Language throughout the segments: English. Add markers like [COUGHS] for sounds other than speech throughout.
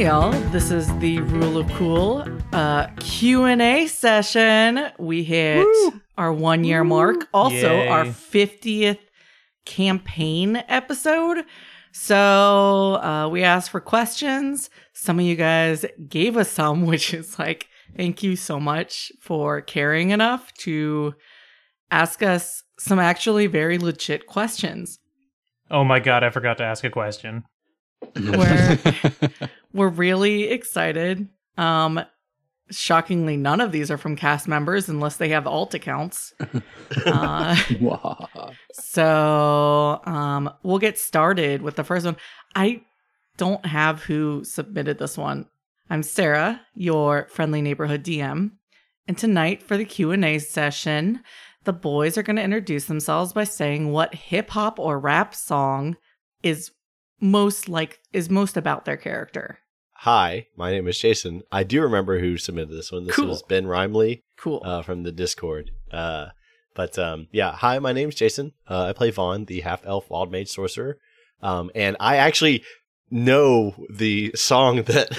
Hey y'all, this is the Rule of Cool uh, Q&A session. We hit our 1 year mark, also Yay. our 50th campaign episode. So, uh, we asked for questions. Some of you guys gave us some, [LAUGHS] which is like thank you so much for caring enough to ask us some actually very legit questions. Oh my god, I forgot to ask a question. [LAUGHS] We're we're really excited. Um shockingly none of these are from cast members unless they have alt accounts. [LAUGHS] uh, Wow. so um we'll get started with the first one. I don't have who submitted this one. I'm Sarah, your friendly neighborhood DM. And tonight for the Q&A session, the boys are going to introduce themselves by saying what hip hop or rap song is most like is most about their character. Hi, my name is Jason. I do remember who submitted this one. This Cool. was Ben Rimley Cool. uh, from the Discord. Uh, but um, yeah, hi, my name's Jason. Uh, I play Vaughn, the half elf wild mage sorcerer. Um, and I actually know the song [LAUGHS] that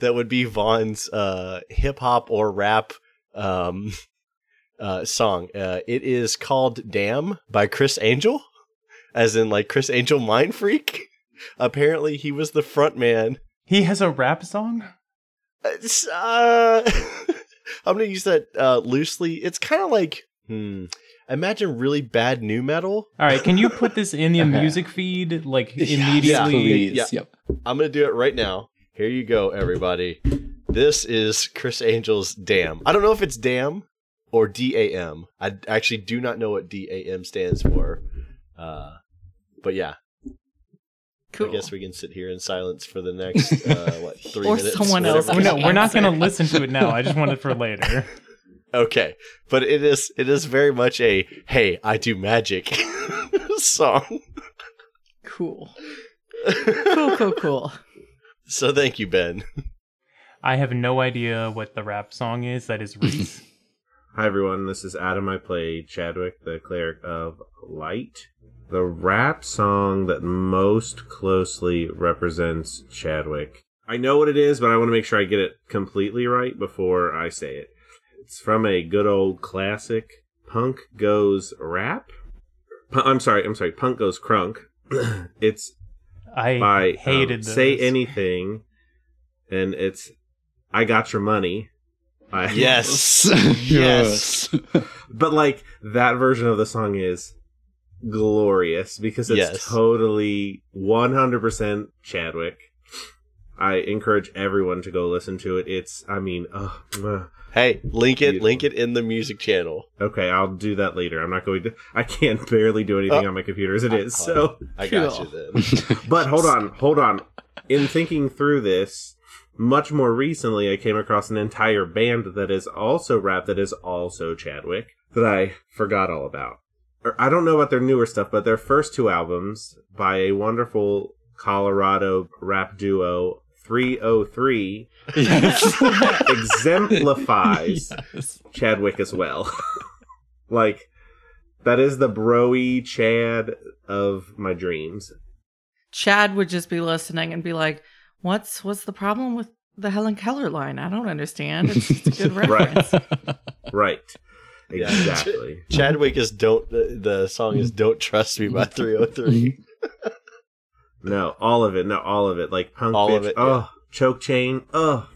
that would be Vaughn's uh, hip hop or rap um, [LAUGHS] uh, song. Uh, it is called "Damn" by Criss Angel, as in like Criss Angel Mind Freak. [LAUGHS] Apparently, he was the front man He has a rap song? it's, uh, [LAUGHS] I'm gonna use that uh, loosely. It's kind of like, hmm, imagine really bad nu metal. Alright, can you [LAUGHS] put this in the Okay. music feed like Yes, immediately? please. Yeah. Yep. I'm gonna do it right now. Here you go, everybody. This is Criss Angel's "Damn." I don't know if it's "Damn" or "D A M." I actually do not know what "DAM" stands for. Uh, but yeah, cool. I guess we can sit here in silence for the next uh, [LAUGHS] what three Or minutes. someone else Oh, no, we're not gonna listen to it now. I just want it for [LAUGHS] later. Okay, but it is it is very much a hey, I do magic [LAUGHS] song. cool. Cool, cool, cool. so thank you, Ben. I have no idea what the rap song is. That is Reese. Hi everyone, this is Adam. I play Chadwick, the cleric of light. The rap song that most closely represents Chadwick. I know what it is, but I want to make sure I get it completely right before I say it. It's from a good old classic, Punk Goes Rap. Pu- I'm sorry, I'm sorry, Punk Goes Crunk. [CLEARS THROAT] it's I by hated um. Say Anything, and it's I Got Your Money. I, Yes. [LAUGHS] [LAUGHS] yes. But like that version of the song is glorious because it's Yes. totally 100% Chadwick. I encourage everyone to go listen to it. It's, I mean, oh. Hey, link it, Beautiful. link it in the music channel. okay, I'll do that later. I'm not going to. I can't barely do anything Oh. on my computer as it is. So, I got Cool. you then. [LAUGHS] but hold on, hold on. In thinking through this, much more recently, I came across an entire band that is also rap that is also Chadwick that I forgot all about. Or, I don't know about their newer stuff, but their first two albums by a wonderful Colorado rap duo, 3OH!3, [LAUGHS] exemplifies [LAUGHS] Yes. Chadwick as well. [LAUGHS] like, that is the broy Chad of my dreams. Chad would just be listening and be like, "What's what's the problem with the Helen Keller line? I don't understand. It's just a good Right. reference." Right. Yeah. Exactly. Chadwick is don't. The, the song is "Don't Trust Me" by 3OH!3. [LAUGHS] No, all of it. No, all of it. Like punk All bitch. of it, Oh, choke chain. Oh.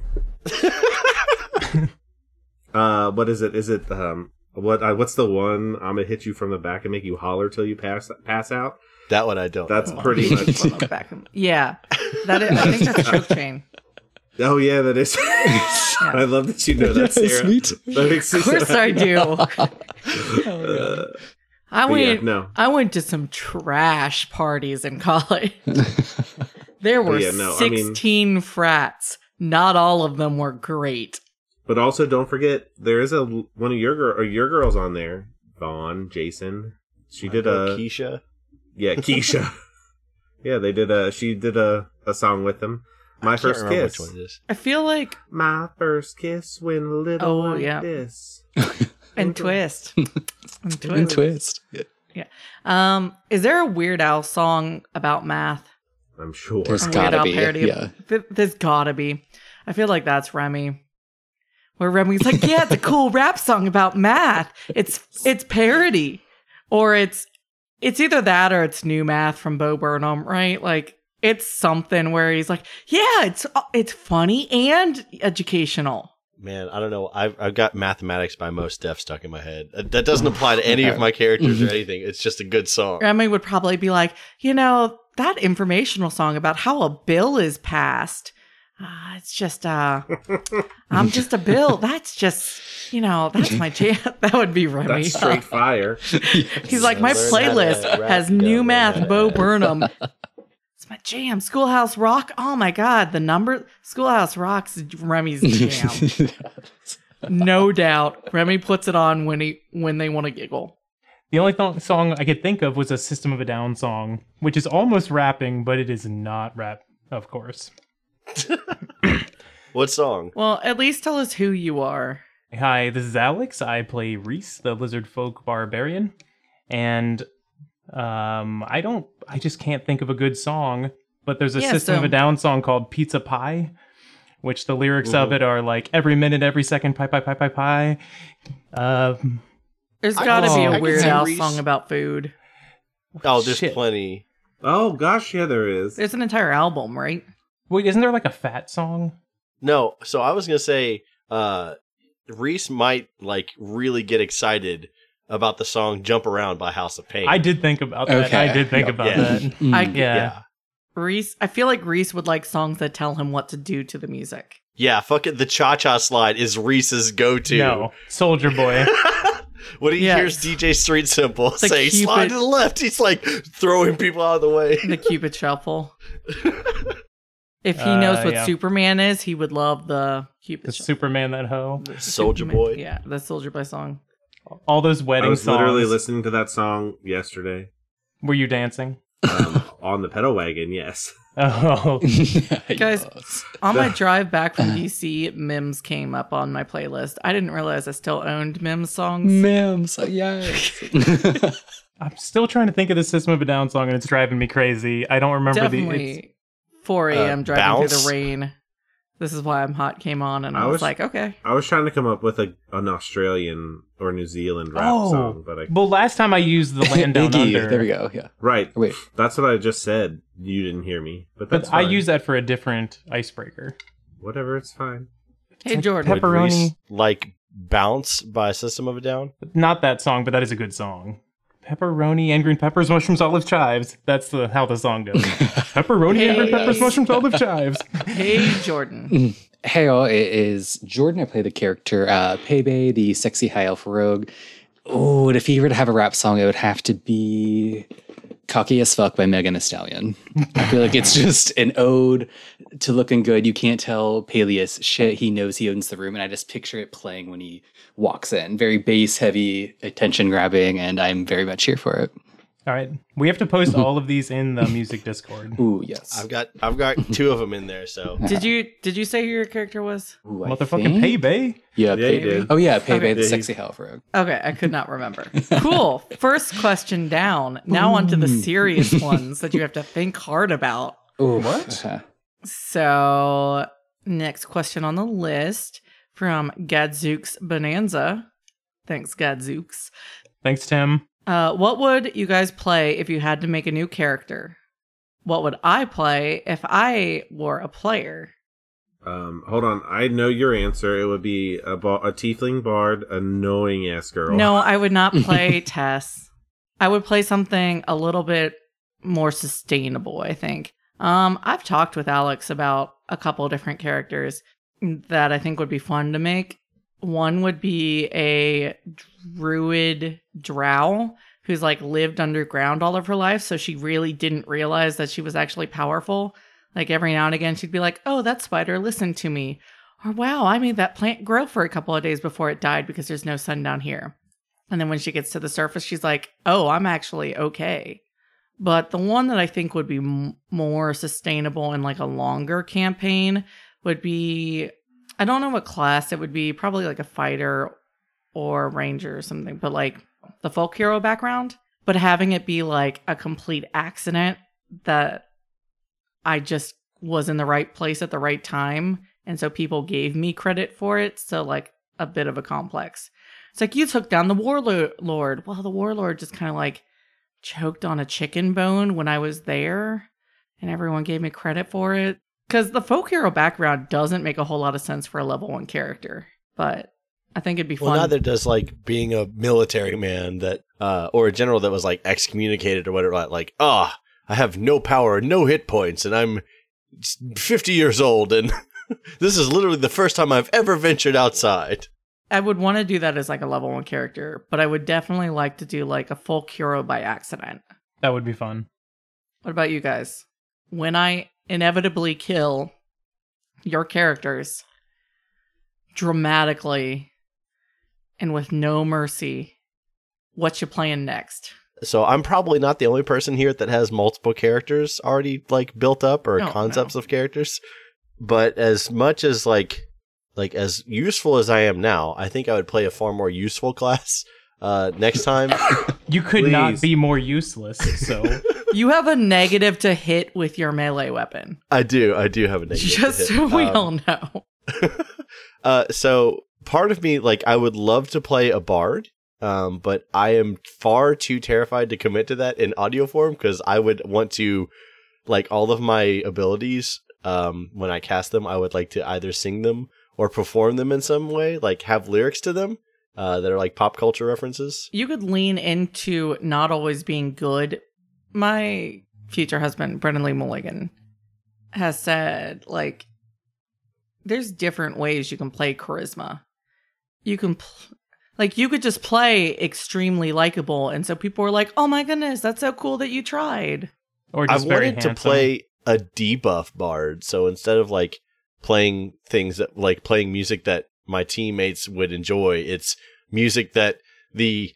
[LAUGHS] uh, what is it? Is it um what? Uh, what's the one? I'm gonna hit you from the back and make you holler till you pass pass out. That one I don't. That's know. pretty [LAUGHS] much. From the back of- yeah, that is, I think that's choke chain. Oh yeah, that is. [LAUGHS] I love that you know that, Yes, Sarah. me. [LAUGHS] That makes Of course I do. Uh, [LAUGHS] I but yeah, went. no. I went to some trash parties in college. there were yeah, no, I mean- 16 frats. Not all of them were great. But also, don't forget there is a one of your girl or your girls on there. Vaughn, Jason. She did a Kesha. yeah, Kesha. yeah, they did a. She did a a song with them. My I can't first kiss. Which one it is? I feel like My first kiss went a little Oh, like yeah. this. [LAUGHS] and twist. and twist. And twist. Yeah. Um, is there a Weird Al song about math? I'm sure. There's A Weird gotta be, parody. yeah. Th- There's gotta be. I feel like that's Remy. Where Remy's like, yeah, it's a cool [LAUGHS] rap song about math. It's it's parody, or it's it's either that or it's new math from Bo Burnham, right? Like it's something where he's like, yeah, it's it's funny and educational. Man, I don't know. I've, I've got mathematics by Mos Def stuck in my head. Uh, That doesn't apply to any of [LAUGHS] my characters or [LAUGHS] anything. It's just a good song. Remy would probably be like, you know, that informational song about how a bill is passed. Uh, it's just uh [LAUGHS] I'm just a bill. That's just you know, that's my jam. That would be Remy. That's straight fire. He's like, my Learn how to playlist has new math, Bo. Burnham. It's my jam. Schoolhouse Rock. Oh my god, the number Schoolhouse Rock's Remy's [LAUGHS] jam. no doubt. Remy puts it on when he when they want to giggle. The only th- song I could think of was a System of a Down song, which is almost rapping, but it is not rap, of course. What song? Well, at least tell us who you are. Hi, this is Alex. I play Reese, the lizard folk barbarian, and um, I don't, I just can't think of a good song. But there's a Yeah, System of a Down song called Pizza Pie, which the lyrics of Mhm. it are like every minute, every second, pie, pie, pie, pie, pie. Um, there's got to be see- I a can Weird see Al Reese- song about food. Oh, there's shit. plenty. Oh gosh, yeah, there is. There's an entire album, right? Wait, isn't there like a fat song? No, so I was gonna say, uh, Reese might like really get excited about the song "Jump Around" by House of Pain. I did think about that. Okay. I did think Yeah. about Yeah. that. [LAUGHS] Mm. I- Yeah. yeah, Reese, I feel like Reese would like songs that tell him what to do to the music. yeah. Fuck it. The Cha Cha Slide is Reese's go-to. No, Soulja Boy. [LAUGHS] when he Yes. hears DJ Street Simple The say Cupid- "Slide to the left," he's like throwing people out of the way. The Cupid Shuffle. [LAUGHS] If he knows Uh, what yeah. Superman is, he would love the Cupid the Shuffle. Superman that hoe. Soulja Boy. Yeah, the Soulja Boy song. All those wedding songs. I was songs. literally listening to that song yesterday Were you dancing? um, [LAUGHS] on the pedal wagon. Yes. [LAUGHS] Oh, [LAUGHS] Guys, On my drive back from DC, Mims came up on my playlist. I didn't realize I still owned Mims songs. Mims, yes. I'm still trying to think of the System of a Down song, and it's driving me crazy. I don't remember the. It's, 4 a.m. Uh, driving through the rain. This is why I'm hot came on, and I, I was, was- like, okay. I was trying to come up with a, an Australian or New Zealand rap Oh. song, but I well, last time I used the [LAUGHS] Land Down Iggy, Under. there we go. Yeah. right. Wait. That's what I just said. You didn't hear me, but But that's I use that for a different icebreaker. whatever. It's fine. Hey, like Jordan. pep- Would Pepperoni. Like "Bounce" by System of a Down? Not that song, but that is a good song. Pepperoni and green peppers, mushrooms, olive chives. That's the how the song goes. [LAUGHS] Pepperoni and green peppers, Hey. mushrooms, olive chives. [LAUGHS] hey, Jordan. [LAUGHS] Hey all, it is Jordan. I play the character uh, Pebe, the sexy high elf rogue. Oh, and if he were to have a rap song, it would have to be "Cocky as Fuck" by Megan Thee Stallion. I feel like it's just an ode to looking good. You can't tell Peleus shit. He knows he owns the room, and I just picture it playing when he walks in. Very bass heavy, attention grabbing, and I'm very much here for it. All right, we have to post all of these in the music [LAUGHS] Discord. Ooh, yes. I've got I've got two of them in there. So [LAUGHS] Did you did you say who your character was? Ooh, I Motherfucking think- Pebe. Yeah, Yeah, you Pebe. did. Oh yeah, Pebe, Okay. the Yeah, sexy high elf rogue. Okay, I could not remember. [LAUGHS] cool. First question down. Now on to the serious ones that you have to think hard about. Ooh, What? uh, So, next question on the list from Gadzooks Bonanza. Thanks, Gadzooks. Thanks, Tim. Uh, what would you guys play if you had to make a new character? What would I play if I were a player? Um, hold on. I know your answer. It would be a, ba- a tiefling bard, annoying ass girl. No, I would not [LAUGHS] play Tess. I would play something a little bit more sustainable, I think. Um, I've talked with Alex about a couple different characters that I think would be fun to make. One would be a druid drow who's like lived underground all of her life, so she really didn't realize that she was actually powerful. Like every now and again, she'd be like, "Oh, that spider listened to me," or "Wow, I made that plant grow for a couple of days before it died because there's no sun down here." And then when she gets to the surface, she's like, "Oh, I'm actually okay." But the one that I think would be m- more sustainable in like a longer campaign would be I don't know what class it would be, probably like a fighter or ranger or something, but like the folk hero background, but having it be like a complete accident that I just was in the right place at the right time. And so people gave me credit for it. So, like, a bit of a complex. It's like you took down the warlord. Well, the warlord just kind of like choked on a chicken bone when I was there, and everyone gave me credit for it. Because the folk hero background doesn't make a whole lot of sense for a level one character, but I think it'd be fun. Well, fun. neither does like being a military man that, uh, or a general that was like excommunicated or whatever. Like, ah, I have no power, no hit points, and I'm 50 years old, and [LAUGHS] this is literally the first time I've ever ventured outside. I would want to do that as like a level one character, but I would definitely like to do like a folk hero by accident. That would be fun. What about you guys? When I inevitably kill your characters dramatically and with no mercy, what you playing next? So I'm probably not the only person here that has multiple characters already like built up or No, concepts no. of characters. But as much as like like as useful as I am now, I think I would play a far more useful [LAUGHS] class uh next time. [COUGHS] You could not Please. be more useless. So [LAUGHS] You have a negative to hit with your melee weapon. I do, I do have a negative. to Just hit. so we Um, all know. [LAUGHS] uh, so part of me, like, I would love to play a bard, um, but I am far too terrified to commit to that in audio form because I would want to, like, all of my abilities. Um, when I cast them, I would like to either sing them or perform them in some way, like have lyrics to them uh, that are like pop culture references. You could lean into not always being good. My future husband, Brennan Lee Mulligan, has said, like, there's different ways you can play charisma. You can, pl- like, you could just play extremely likable. And so people were like, oh my goodness, that's so cool that you tried. or I just very wanted to play a debuff bard, so instead of like playing things that like playing music that my teammates would enjoy, it's music that the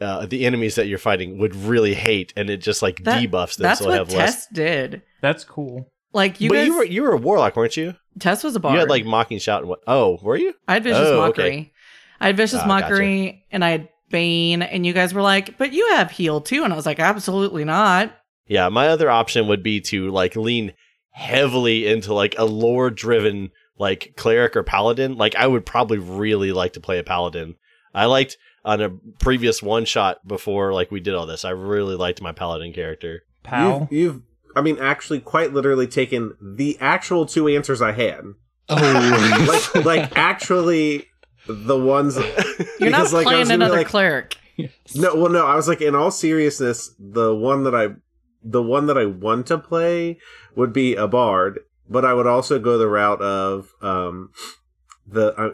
uh, the enemies that you're fighting would really hate, and it just like That- debuffs them, That's so what have less. Tess did. That's cool. Like, you but guys, you were you were a warlock, weren't you? Tess was a bard. You had like mocking shout and what? Oh, were you? I had vicious Oh, mockery. okay. I had vicious Ah, gotcha. mockery, and I had bane. And you guys were like, "But you have heal too," and I was like, "Absolutely not." Yeah, my other option would be to like lean heavily into like a lore driven like cleric or paladin. Like I would probably really like to play a paladin. I liked on a previous one shot before like we did all this. I really liked my paladin character. Pal. You've, you've, I mean, actually, quite literally taken the actual two answers I had. Oh, [LAUGHS] Like, like actually, the ones. [LAUGHS] You're not Because, like, I playing was gonna be another like- cleric. [LAUGHS] No, well, no. I was like, in all seriousness, the one that I, the one that I want to play would be a bard, but I would also go the route of um, the. Uh,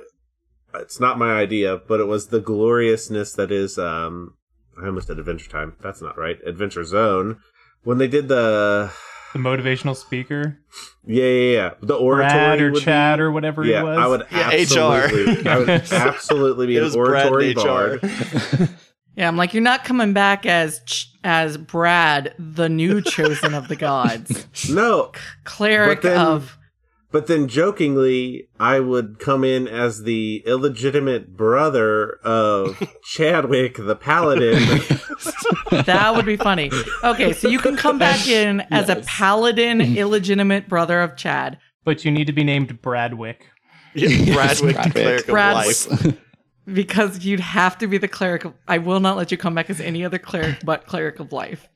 it's not my idea, but it was the gloriousness that is. Um, I almost said Adventure Time. That's not right. Adventure Zone. When they did the. [SIGHS] the motivational speaker. Yeah, yeah, yeah. The oratory Brad or would be- Chad or whatever yeah, he was. I would Yeah, absolutely, HR. I would absolutely be It an was oratory bard. [LAUGHS] Yeah, I'm like, you're not coming back as Ch- as Brad, the new [LAUGHS] chosen of the gods, No, cleric But then- of. But then jokingly, I would come in as the illegitimate brother of [LAUGHS] Chadwick the Paladin. [LAUGHS] That would be funny. Okay, so you can come back in as a paladin, illegitimate brother of Chad. but you need to be named Bradwick. Bradwick, Bradwick. cleric of Bradwick. Life. Because you'd have to be the cleric of. I will not let you come back as any other cleric but cleric of life.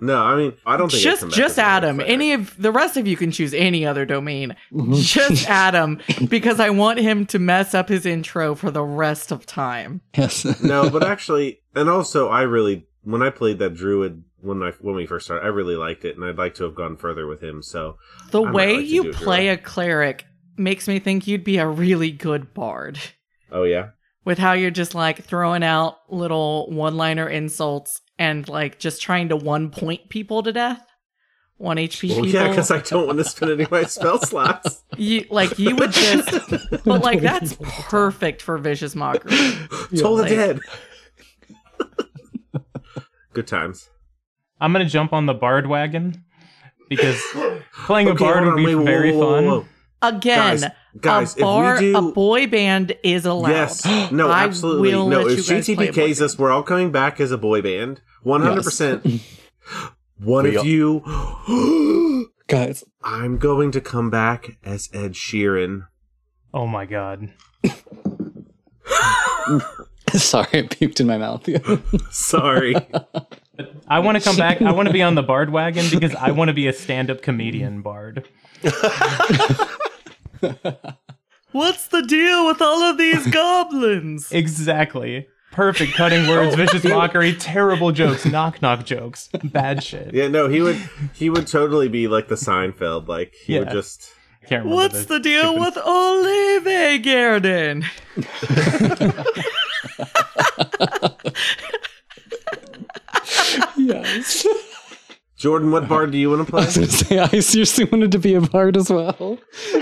no, I mean I don't think just just Adam. Any of the rest of you can choose any other domain. Mm-hmm. just [LAUGHS] Adam, because I want him to mess up his intro for the rest of time. yes. no, [LAUGHS] but actually, and also I really when I played that druid when I when we first started, I really liked it, and I'd like to have gone further with him. So The I way like you do it play a cleric makes me think you'd be a really good bard. oh yeah, With how you're just like throwing out little one-liner insults and like just trying to one point people to death. One HP well people. yeah, because I don't want to spend any of my spell [LAUGHS] slots. you like you would just [LAUGHS] but like that's perfect for vicious mockery. [LAUGHS] Toll the like- dead. Good times. I'm gonna jump on the Bard wagon because playing a Bard hold would be wait, very whoa, whoa, fun. Again, Guys, guys, a bar, if we do a boy band is allowed. Yes. [GASPS] No, I absolutely. will No, let if you guys play a GTPKs us, we're all coming back as a boy band. 100%. [LAUGHS] One We of all- you [GASPS] Guys, I'm going to come back as Ed Sheeran. Oh my god. [LAUGHS] sorry, I puked in my mouth. [LAUGHS] Sorry. I want to come back. I want to be on the bard wagon because I want to be a stand-up comedian bard. [LAUGHS] What's the deal with all of these [LAUGHS] goblins? Exactly. Perfect cutting words, [LAUGHS] oh. vicious mockery, terrible jokes, knock knock jokes, bad shit. yeah, no, he would he would totally be like the Seinfeld. Like he would just Can't remember What's the deal stupid- with Olive Garden? yes. Jordan, what bard do you want to play? [LAUGHS] I was gonna say I seriously wanted to be a bard as well. [LAUGHS]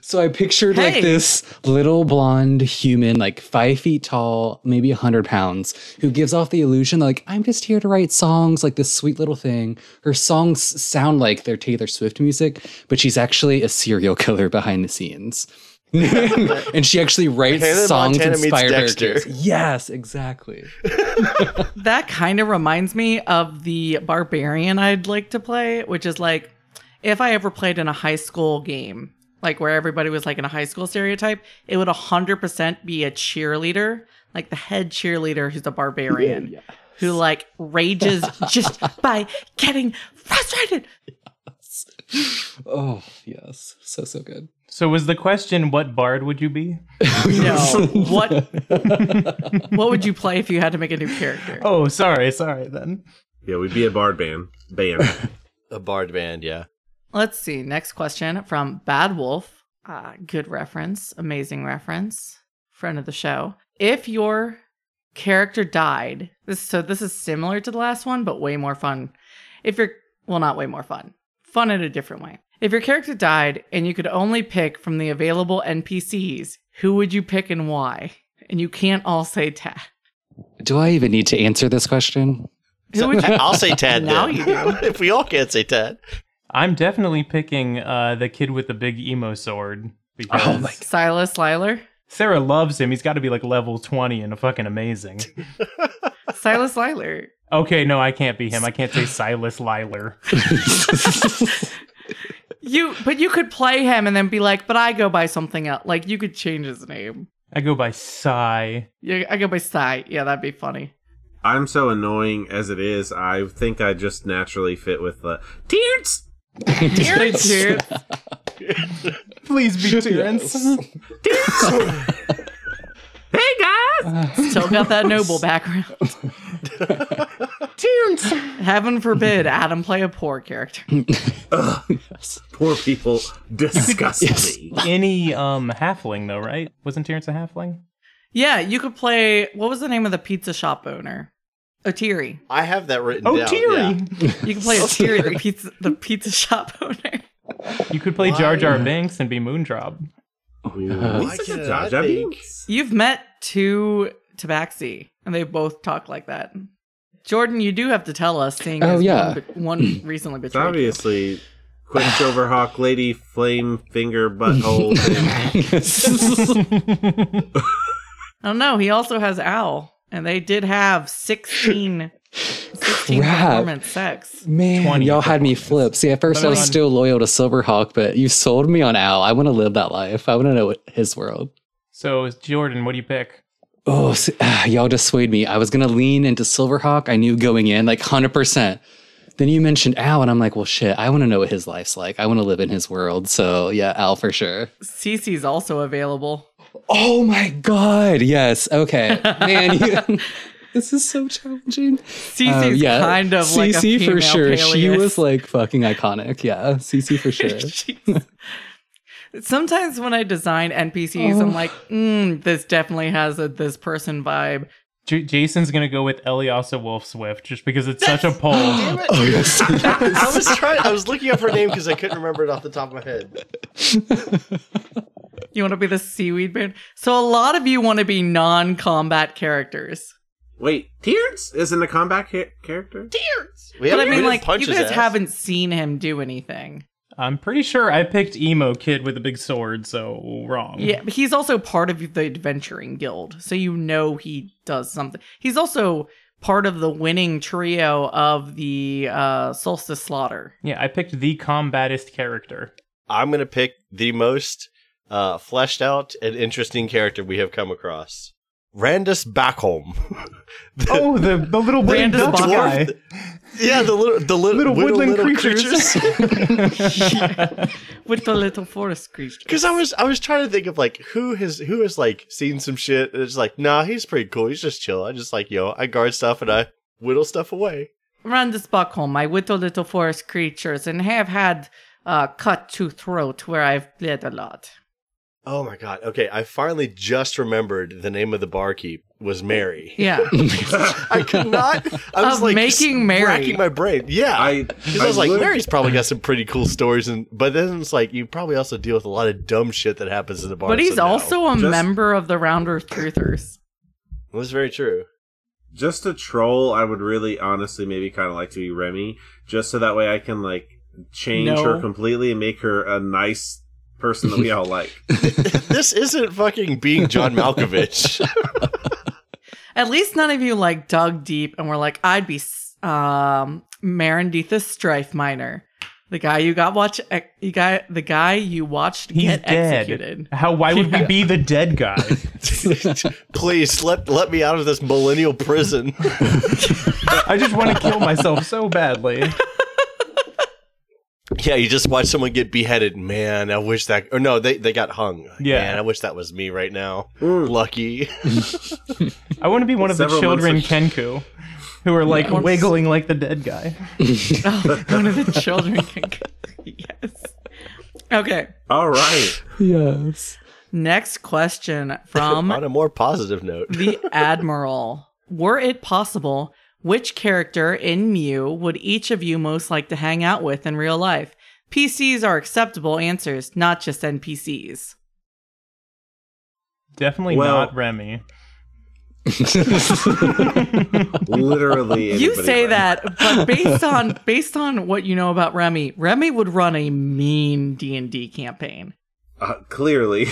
so I pictured Hey. like this little blonde human, like five feet tall, maybe a hundred pounds, who gives off the illusion like I'm just here to write songs, like this sweet little thing. Her songs sound like they're Taylor Swift music, but she's actually a serial killer behind the scenes. [LAUGHS] and she actually writes Hannah songs Montana inspired by her kids. Yes, exactly. [LAUGHS] That kind of reminds me of the barbarian I'd like to play, which is like if I ever played in a high school game, like where everybody was like in a high school stereotype, it would 100% be a cheerleader, like the head cheerleader who's a barbarian. Who like rages [LAUGHS] just by getting frustrated. Oh yes, so so good. So was the question, what bard would you be? No, [LAUGHS] what [LAUGHS] what would you play if you had to make a new character? Oh, sorry, sorry then. Yeah, we'd be a bard band. Band. A bard band, yeah. Let's see. Next question from Bad Wolf. Uh, good reference. Amazing reference. Friend of the show. If your character died, this so this is similar to the last one, but way more fun. If you're well, not way more fun. Fun in a different way. If your character died and you could only pick from the available NPCs, who would you pick and why? And you can't all say Tad. Do I even need to answer this question? Who would you? [LAUGHS] I'll say Tad [LAUGHS] Now then. you do. [LAUGHS] if we all can't say Tad. I'm definitely picking uh, the kid with the big emo sword because Oh my Silas Liler. Sarah loves him. He's got to be like level 20 and fucking amazing. Silas Liler. Okay, no, I can't be him. I can't say Silas Liler. You, but you could play him and then be like, but I go by something else. Like you could change his name. I go by Psy. Yeah, I go by Sai. Yeah, that'd be funny. I'm so annoying as it is. I think I just naturally fit with the Tears. Terrence, dude. [LAUGHS] Please be Terrence. [LAUGHS] Hey guys. Still got that noble background. Terrence. Heaven forbid Adam play a poor character. [LAUGHS] Poor people disgust Yes. me. Any um halfling though, right? Wasn't Terrence a halfling? Yeah, you could play. What was the name of the pizza shop owner? Otiri. I have that written Oh, down. Teary. yeah. [LAUGHS] You can play Otiri, the [LAUGHS] pizza, the pizza shop owner. You could play Jar Jar Binks and be Moondrop. Ooh, Why such a can't I think? Binks. You've met two Tabaxi, and they both talk like that. Jordan, you do have to tell us, seeing Oh, as yeah. one, one [CLEARS THROAT] recently It's betrayed. you. obviously Quicksilver Hawk Lady Flame Finger Butthole. I don't know. He also has Owl, and they did have 16, 16 Crap. performance sex. Man, 20 y'all had me flip. See, at first I was on- still loyal to Silverhawk, but you sold me on Al. I want to live that life. I want to know what his world. So Jordan, what do you pick? Oh, s- ah, [SIGHS] y'all dissuade me. I was gonna lean into Silverhawk. I knew going in, like hundred percent. Then you mentioned Al, and I'm like, well, shit. I want to know what his life's like. I want to live in his world. So yeah, Al for sure. Cece's also available. Oh my god, yes. Okay, man, you, [LAUGHS] [LAUGHS] this is so challenging. Cece's Um, yeah, kind of like a Cece for sure. She was like fucking iconic. Yeah, Cece for [LAUGHS] sure. Sometimes when I design NPCs, I'm Oh. like, mm, this definitely has a this person vibe. J- Jason's gonna go with Eliasa Wolf Swift just because it's such a poll. [LAUGHS] Damn it. Oh yes. [LAUGHS] I was trying. I was looking up her name because I couldn't remember it off the top of my head. You want to be the seaweed band? So a lot of you want to be non-combat characters. Wait, Tears isn't a combat ca- character? Tears. We But I haven't- we mean, didn't like, you guys ass. haven't seen him do anything. I'm pretty sure I picked emo kid with a big sword, so wrong. Yeah, but he's also part of the adventuring guild, so you know he does something. He's also part of the winning trio of the uh, Solstice Slaughter. Yeah, I picked the combatist character. I'm gonna pick the most uh, fleshed out and interesting character we have come across. Randus Backholm. [LAUGHS] Oh, the the little wooden Brandon dwarf Bach- guy. yeah, the little the little, Little little, woodland little creatures. [LAUGHS] with the little forest creatures. Because I was I was trying to think of like who has who has like seen some shit and it's like nah he's pretty cool he's just chill I just like yo I guard stuff and I whittle stuff away. Around this home, I whittle little forest creatures and have had uh, cut to throat where I've bled a lot. Oh my god okay I finally just remembered the name of the barkeep was Mary. Yeah. [LAUGHS] I could not. I was Of like making Mary. racking my brain. Yeah, I, Because I was like, would- Mary's probably got some pretty cool stories, and but then it's like you probably also deal with a lot of dumb shit that happens in the bar. but he's so no. also a Just- member of the Round Earth Truthers. That's very true. just a troll. I would really, honestly, maybe kind of like to be Remy, just so that way I can like change No. her completely and make her a nice person that we all like. [LAUGHS] this isn't fucking being John Malkovich. [LAUGHS] At least none of you like dug deep and were like, I'd be s- um Marendithus Strife Minor. The guy you got watch you got the guy you watched He's get dead. executed. How? Why would Yeah. we be the dead guy? [LAUGHS] Please let let me out of this millennial prison. I just want to kill myself so badly. Yeah, you just watch someone get beheaded. Man, I wish that. Or no, they they got hung. Yeah. Man, I wish that was me right now. Mm. Lucky. [LAUGHS] I want to be one of the children months Kenku, who are like Yeah. wiggling like the dead guy. Oh, [LAUGHS] [LAUGHS] one of the children can Yes. Okay. all right. yes. Next question from On a more positive note. the Admiral. Were it possible, which character in Mew would each of you most like to hang out with in real life? PCs are acceptable answers, not just NPCs. Definitely Well- not Remy. [LAUGHS] Literally, You say but- that, but based on based on what you know about Remy, Remy would run a mean D and D campaign. Uh, clearly,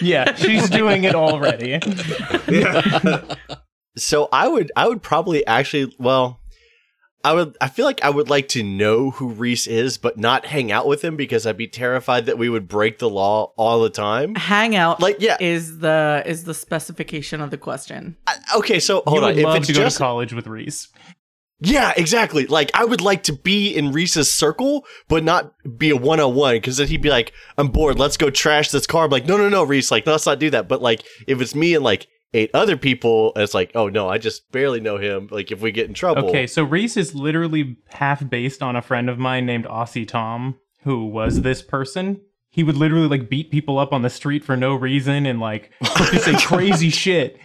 Yeah, she's doing it already. [LAUGHS] yeah. So I would I would probably actually well I would I feel like I would like to know who Reese is but not hang out with him because I'd be terrified that we would break the law all the time. Hang out, Like yeah, is the is the specification of the question. I- okay, so hold you on. would If love it's to go just to college with Reese. Yeah, exactly. Like I would like to be in Reese's circle, but not be a one on one. Because then he'd be like, "I'm bored. Let's go trash this car." I'm like, "No, no, no, Reese. Like, let's not do that." But like, if it's me and like eight other people, it's like, "Oh no, I just barely know him." Like, if we get in trouble, Okay, so Reese is literally half based on a friend of mine named Aussie Tom, who was this person. He would literally like beat people up on the street for no reason and like [LAUGHS] just say [LAUGHS] crazy shit.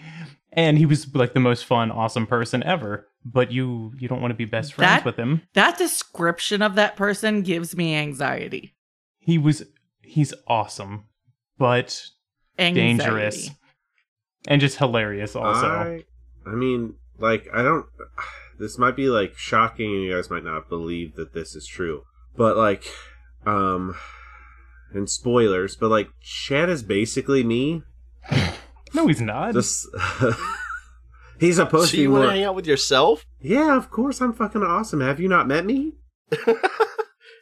And he was like the most fun, awesome person ever. But you you don't want to be best friends That- with him. That description of that person gives me anxiety. He was he's awesome, but Anxiety. dangerous. And just hilarious also. I, I mean, like, I don't. [SIGHS] This might be like shocking, and you guys might not believe that this is true. But like, um, and spoilers, but like, Chad is basically me. [LAUGHS] No, he's not. Just [LAUGHS] he's supposed so to be you want to hang out with yourself? Yeah, of course, I'm fucking awesome. Have you not met me? [LAUGHS]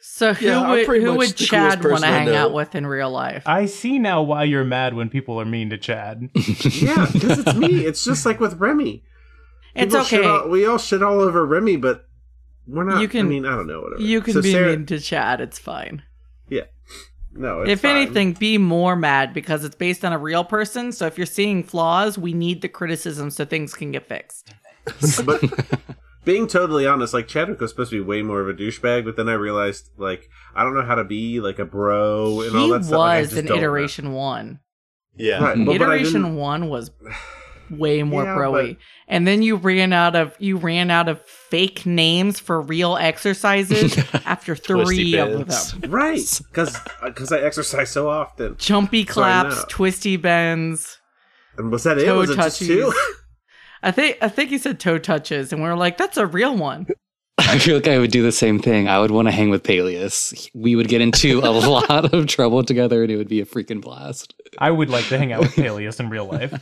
So who Yeah, would who would Chad want to hang out with in real life? I see now why you're mad when people are mean to Chad. [LAUGHS] Yeah, because it's me. It's just like with Remy. it's People shit okay. all- we all shit all over Remy, but we're not. You can- I mean, I don't know. Whatever. you can So be Sarah- mean to Chad. It's fine. Yeah. No, it's if fine. anything, be more mad because it's based on a real person. So if you're seeing flaws, we need the criticism so things can get fixed. but [LAUGHS] being totally honest, like Chadwick was supposed to be way more of a douchebag, but then I realized like I don't know how to be like a bro and all he that stuff. Like, I was just in don't know. iteration one. Yeah. Right, but, but iteration didn't- one was way more Yeah, pro-y. And then you ran out of you ran out of fake names for real exercises [LAUGHS] after three of them. right because because uh, I exercise so often. Jumpy claps, know. twisty bends. And was that it? Toe Was it just two? [LAUGHS] I think I think he said toe touches, and we were like, "That's a real one." [LAUGHS] I feel like I would do the same thing. I would want to hang with Peleus. We would get into a [LAUGHS] lot of trouble together and it would be a freaking blast. I would like to hang out with [LAUGHS] Peleus in real life.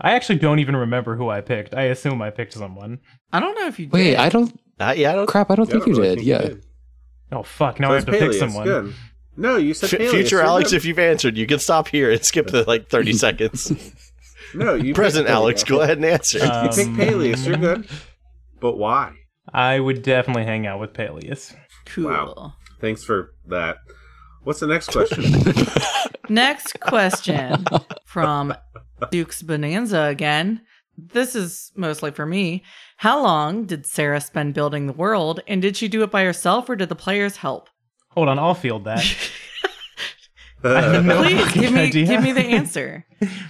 I actually don't even remember who I picked. I assume I picked someone. I don't know if you Wait, did. I don't. Uh, yeah, I don't. Crap, I don't Yeah, think I you don't really did. think Yeah. did. Oh fuck! Now So I have to pick someone. Good. No, you said F- Peleus, future you're Alex, if you've answered, you can stop here and skip the like 30 [LAUGHS] seconds. no, you Present Alex, go ahead and answer. You Um, picked Peleus. You're good. But why? I would definitely hang out with Peleus. cool. Wow. Thanks for that. What's the next question? [LAUGHS] Next question from Duke's Bonanza again. This is mostly for me. How long did Sarah spend building the world, and did she do it by herself or did the players help? Hold on, I'll field that. [LAUGHS] Uh, I no Please give me idea. give me the answer.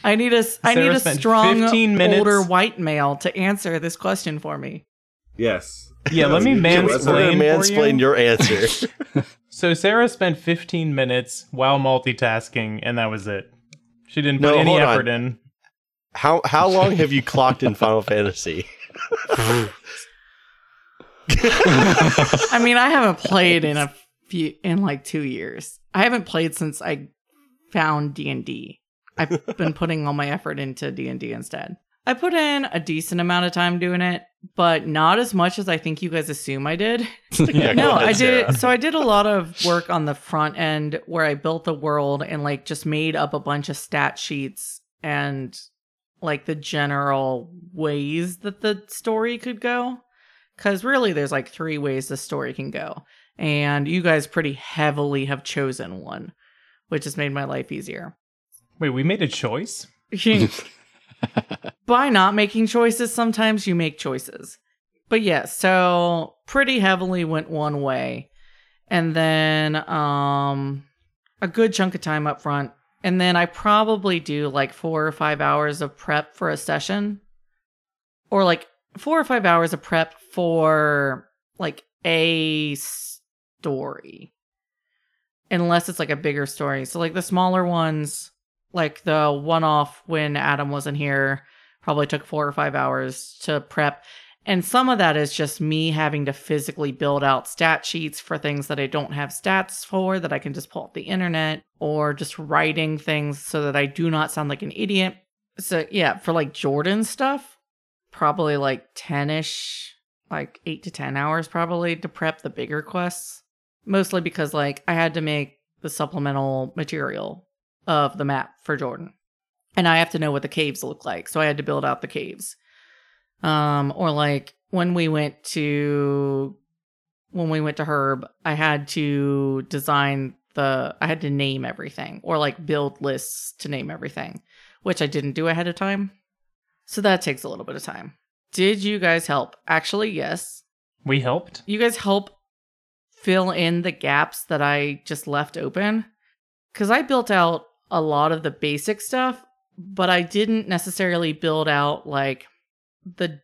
I need a s- I Sarah need a spent strong 15 minutes- older white male to answer this question for me. yes. Yeah, let me [LAUGHS] Yeah, We're mansplain. for you. your answer. [LAUGHS] So Sarah spent 15 minutes while multitasking, and that was it. She didn't No, put any hold on. effort in. How how long have you clocked in Final Fantasy? I mean, I haven't played in a few in like 2 years. I haven't played since I found D&D. I've [LAUGHS] been putting all my effort into D&D instead. I put in a decent amount of time doing it, but not as much as I think you guys assume I did. [LAUGHS] Yeah, [LAUGHS] no, I did. So I did a lot of work on the front end where I built the world and like just made up a bunch of stat sheets and like the general ways that the story could go. Because really, there's like three ways the story can go. And you guys pretty heavily have chosen one, which has made my life easier. Wait, we made a choice? [LAUGHS] [LAUGHS] By not making choices, sometimes you make choices. But yeah, so pretty heavily went one way. And then um a good chunk of time up front. And then I probably do like four or five hours of prep for a session. Or like four or five hours of prep for like a story. Unless it's like a bigger story. So like the smaller ones, like the one off when Adam wasn't here, probably took four or five hours to prep. And some of that is just me having to physically build out stat sheets for things that I don't have stats for that I can just pull off the internet or just writing things so that I do not sound like an idiot. So, yeah, for like Jordan stuff, probably like 10 ish, like eight to 10 hours probably to prep the bigger quests. Mostly because like I had to make the supplemental material of the map for Jordan. And I have to know what the caves look like. So I had to build out the caves. Um, or like when we went to when we went to Herb, I had to design the I had to name everything or like build lists to name everything, which I didn't do ahead of time. So that takes a little bit of time. Did you guys help? Actually, yes. We helped. You guys help fill in the gaps that I just left open cuz I built out a lot of the basic stuff, but I didn't necessarily build out like the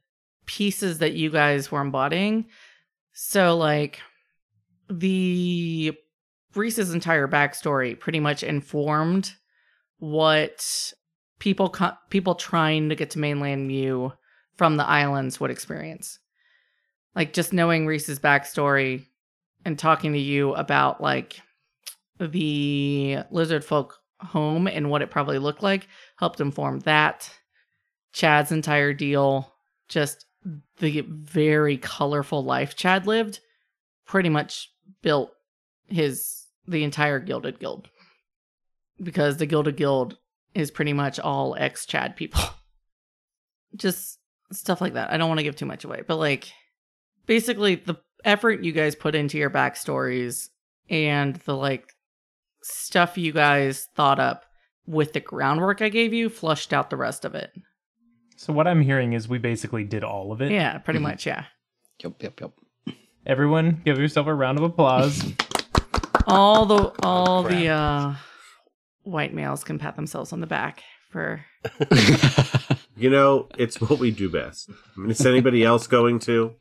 pieces that you guys were embodying. So like the Reese's entire backstory pretty much informed what people co- people trying to get to mainland Mew from the islands would experience. Like just knowing Reese's backstory and talking to you about like the lizard folk home and what it probably looked like helped inform that. Chad's entire deal, just the very colorful life Chad lived, pretty much built his the entire Gilded Guild. Because the Gilded Guild is pretty much all ex Chad people. [LAUGHS] just stuff like that. I don't want to give too much away, but like basically the effort you guys put into your backstories and the like stuff you guys thought up with the groundwork I gave you flushed out the rest of it. So what I'm hearing is we basically did all of it. Yeah, pretty Mhm. much, yeah. Yep, yep, yep. Everyone, give yourself a round of applause. All the all crap. the uh white males can pat themselves on the back for [LAUGHS] You know, it's what we do best. I mean, is anybody else going to?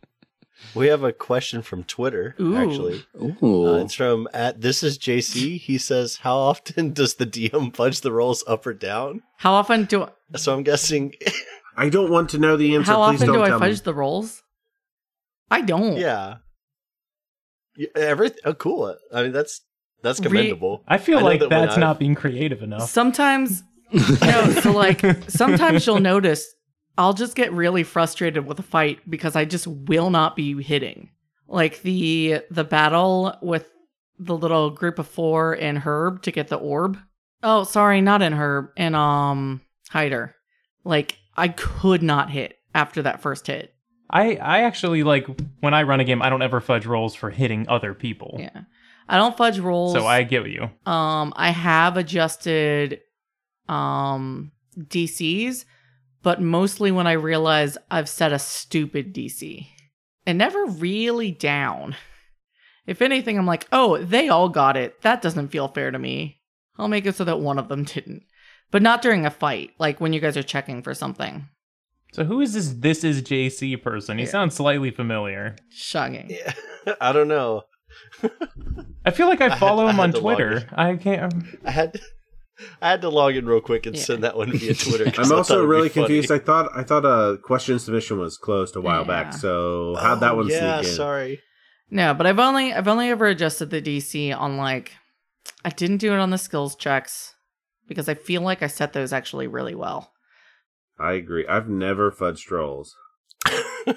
We have a question from Twitter, Ooh. actually. Ooh. Uh, it's from at this is JC. He says, "How often [LAUGHS] does the DM fudge the rolls up or down?" how often do I- So I'm guessing, I don't want to know the answer. how Please often don't do I fudge me. the rolls? I don't. yeah, yeah everything. Oh, cool. I mean, that's that's Re- commendable. I feel I like that that's not being creative enough. Sometimes [LAUGHS] No, so like sometimes you'll notice I'll just get really frustrated with a fight because I just will not be hitting. Like the the battle with the little group of four and Herb to get the orb. Oh, sorry, not in Herb, in um Hider. Like I could not hit after that first hit. I I actually like when I run a game, I don't ever fudge rolls for hitting other people. Yeah. I don't fudge rolls. So I get you. Um, I have adjusted um DCs, but mostly when I realize I've set a stupid DC. And never really down. If anything, I'm like, oh, they all got it. That doesn't feel fair to me. I'll make it so that one of them didn't. But not during a fight, like when you guys are checking for something. So who is this? This is JC person. He Yeah. sounds slightly familiar. Shocking. Yeah. [LAUGHS] I don't know. [LAUGHS] I feel like I I had- follow I him on Twitter. I can't. Um, I had I had to log in real quick and Yeah. send that one via Twitter. I I'm also it'd be really funny. confused. I thought I thought a question submission was closed a while Yeah. back. So how'd that Oh, one Yeah, sneak in? sorry. No, but I've only I've only ever adjusted the DC on like I didn't do it on the skills checks because I feel like I set those actually really well. I agree. I've never fudged rolls. [LAUGHS]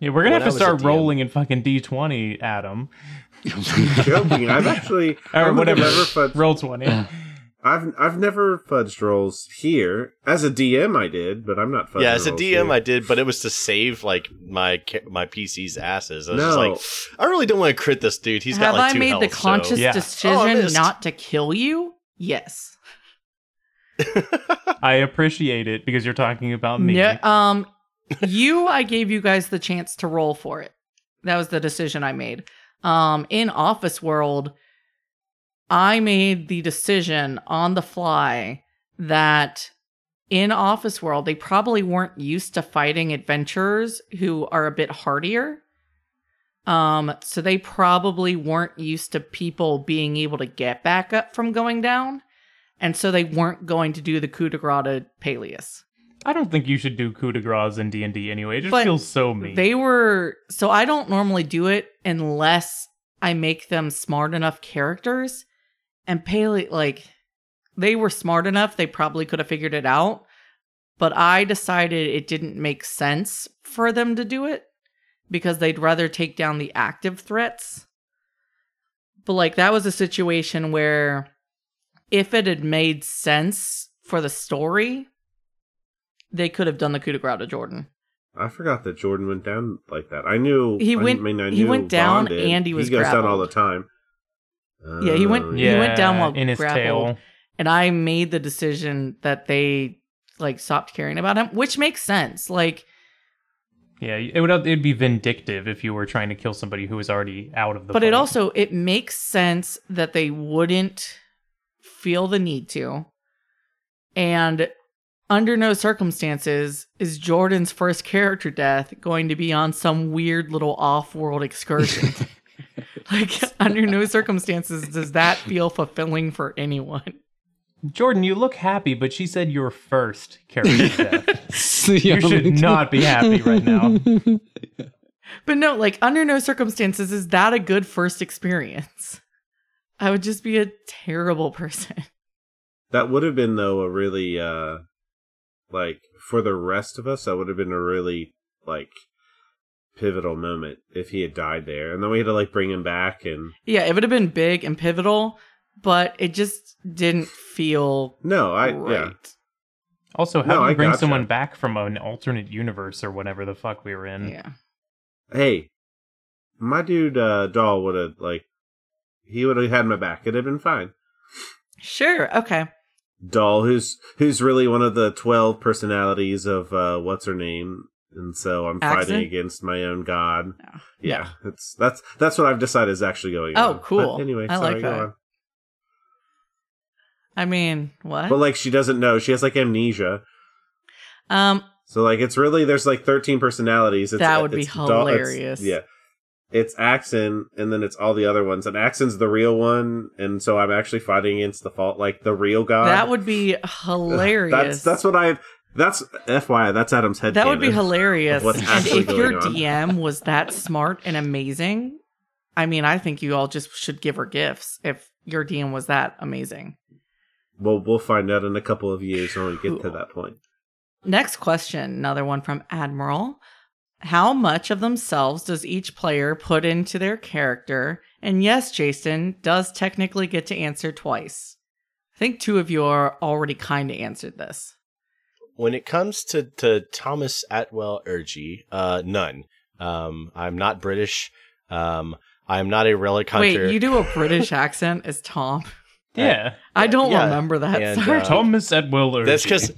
Yeah, we're gonna When have to start rolling in fucking D20, Adam, [LAUGHS] Joking. I've actually or don't whatever. I've, ever fudged, Roll twenty. [LAUGHS] I've I've never fudged rolls here. As a DM, I did, but I'm not fudging yeah, as a DM, here. I did, but it was to save like my my PC's asses. I was No. just like, I really don't want to crit this dude. He's Have got like I two made the health, so- conscious Yeah. Oh, decision missed. not to kill you? Yes. [LAUGHS] I appreciate it because you're talking about me. Yeah. Um, you, I gave you guys the chance to roll for it. That was the decision I made. Um, in Office World, I made the decision on the fly that in Office World, they probably weren't used to fighting adventurers who are a bit hardier. Um, so they probably weren't used to people being able to get back up from going down. And so they weren't going to do the coup de grace to Peleus. I don't think you should do coup de grace in D and D anyway. It just But feels so mean. They were so I don't normally do it unless I make them smart enough characters. And Paley like they were smart enough, they probably could have figured it out. But I decided it didn't make sense for them to do it because they'd rather take down the active threats. But like that was a situation where if it had made sense for the story, they could have done the coup de grace to Jordan. I forgot that Jordan went down like that. I knew He I went- mean, I he went down did. and he was He goes down all the time. Yeah, he went- Oh, he went down while in his grappled. tail. and I made the decision that they like stopped caring about him, which makes sense. Like, Yeah, it would uh, it'd be vindictive if you were trying to kill somebody who was already out of the. but it also it makes sense that they wouldn't feel the need to, and under no circumstances is Jordan's first character death going to be on some weird little off-world excursion. [LAUGHS] [LAUGHS] like, under no circumstances does that feel fulfilling for anyone. Jordan, you look happy, but she said your first character [LAUGHS] death. you You should not be happy right now. [LAUGHS] But no, like under no circumstances is that a good first experience. I would just be a terrible person. That would have been though a really uh like for the rest of us that would have been a really like pivotal moment if he had died there. And then we had to like bring him back and Yeah, it would have been big and pivotal, but it just didn't feel no, I right. yeah. Also, how No, do you I bring gotcha. someone back from an alternate universe or whatever the fuck we were in? Yeah. Hey, my dude uh doll would have like he would have had my back. It'd have been fine. Sure. Okay. Doll who's who's really one of the twelve personalities of uh what's her name? And so I'm fighting against my own god. No. Yeah, it's that's that's what I've decided is actually going Oh, on. cool. But anyway, I sorry, like go that. on. I mean, what? But like she doesn't know. She has like amnesia. um, So like it's really there's like 13 personalities. It's, That would be Doll- it's- hilarious. yeah. It's Axon and then it's all the other ones. And Axon's the real one and so I'm actually fighting against the fault like the real god. that would be [LAUGHS] hilarious. That's that's what I that's FYI, that's Adam's head. that would be hilarious. And if your on. DM was that smart and amazing, I mean, I think you all just should give her gifts if your DM was that amazing. Well, we'll find out in a couple of years when we get to that point. Next question, another one from Admiral. How much of themselves does each player put into their character? And yes, Jason does technically get to answer twice. I think two of you are already kind of answered this. When it comes to, to Thomas Atwell Urgy, uh, none. Um, I'm not British. Um, I'm not a relic hunter. Wait, you do a [LAUGHS] British accent as Tom? Yeah. I don't Yeah, remember that. and, Sorry. uh, Thomas Atwell. Urgy. That's because,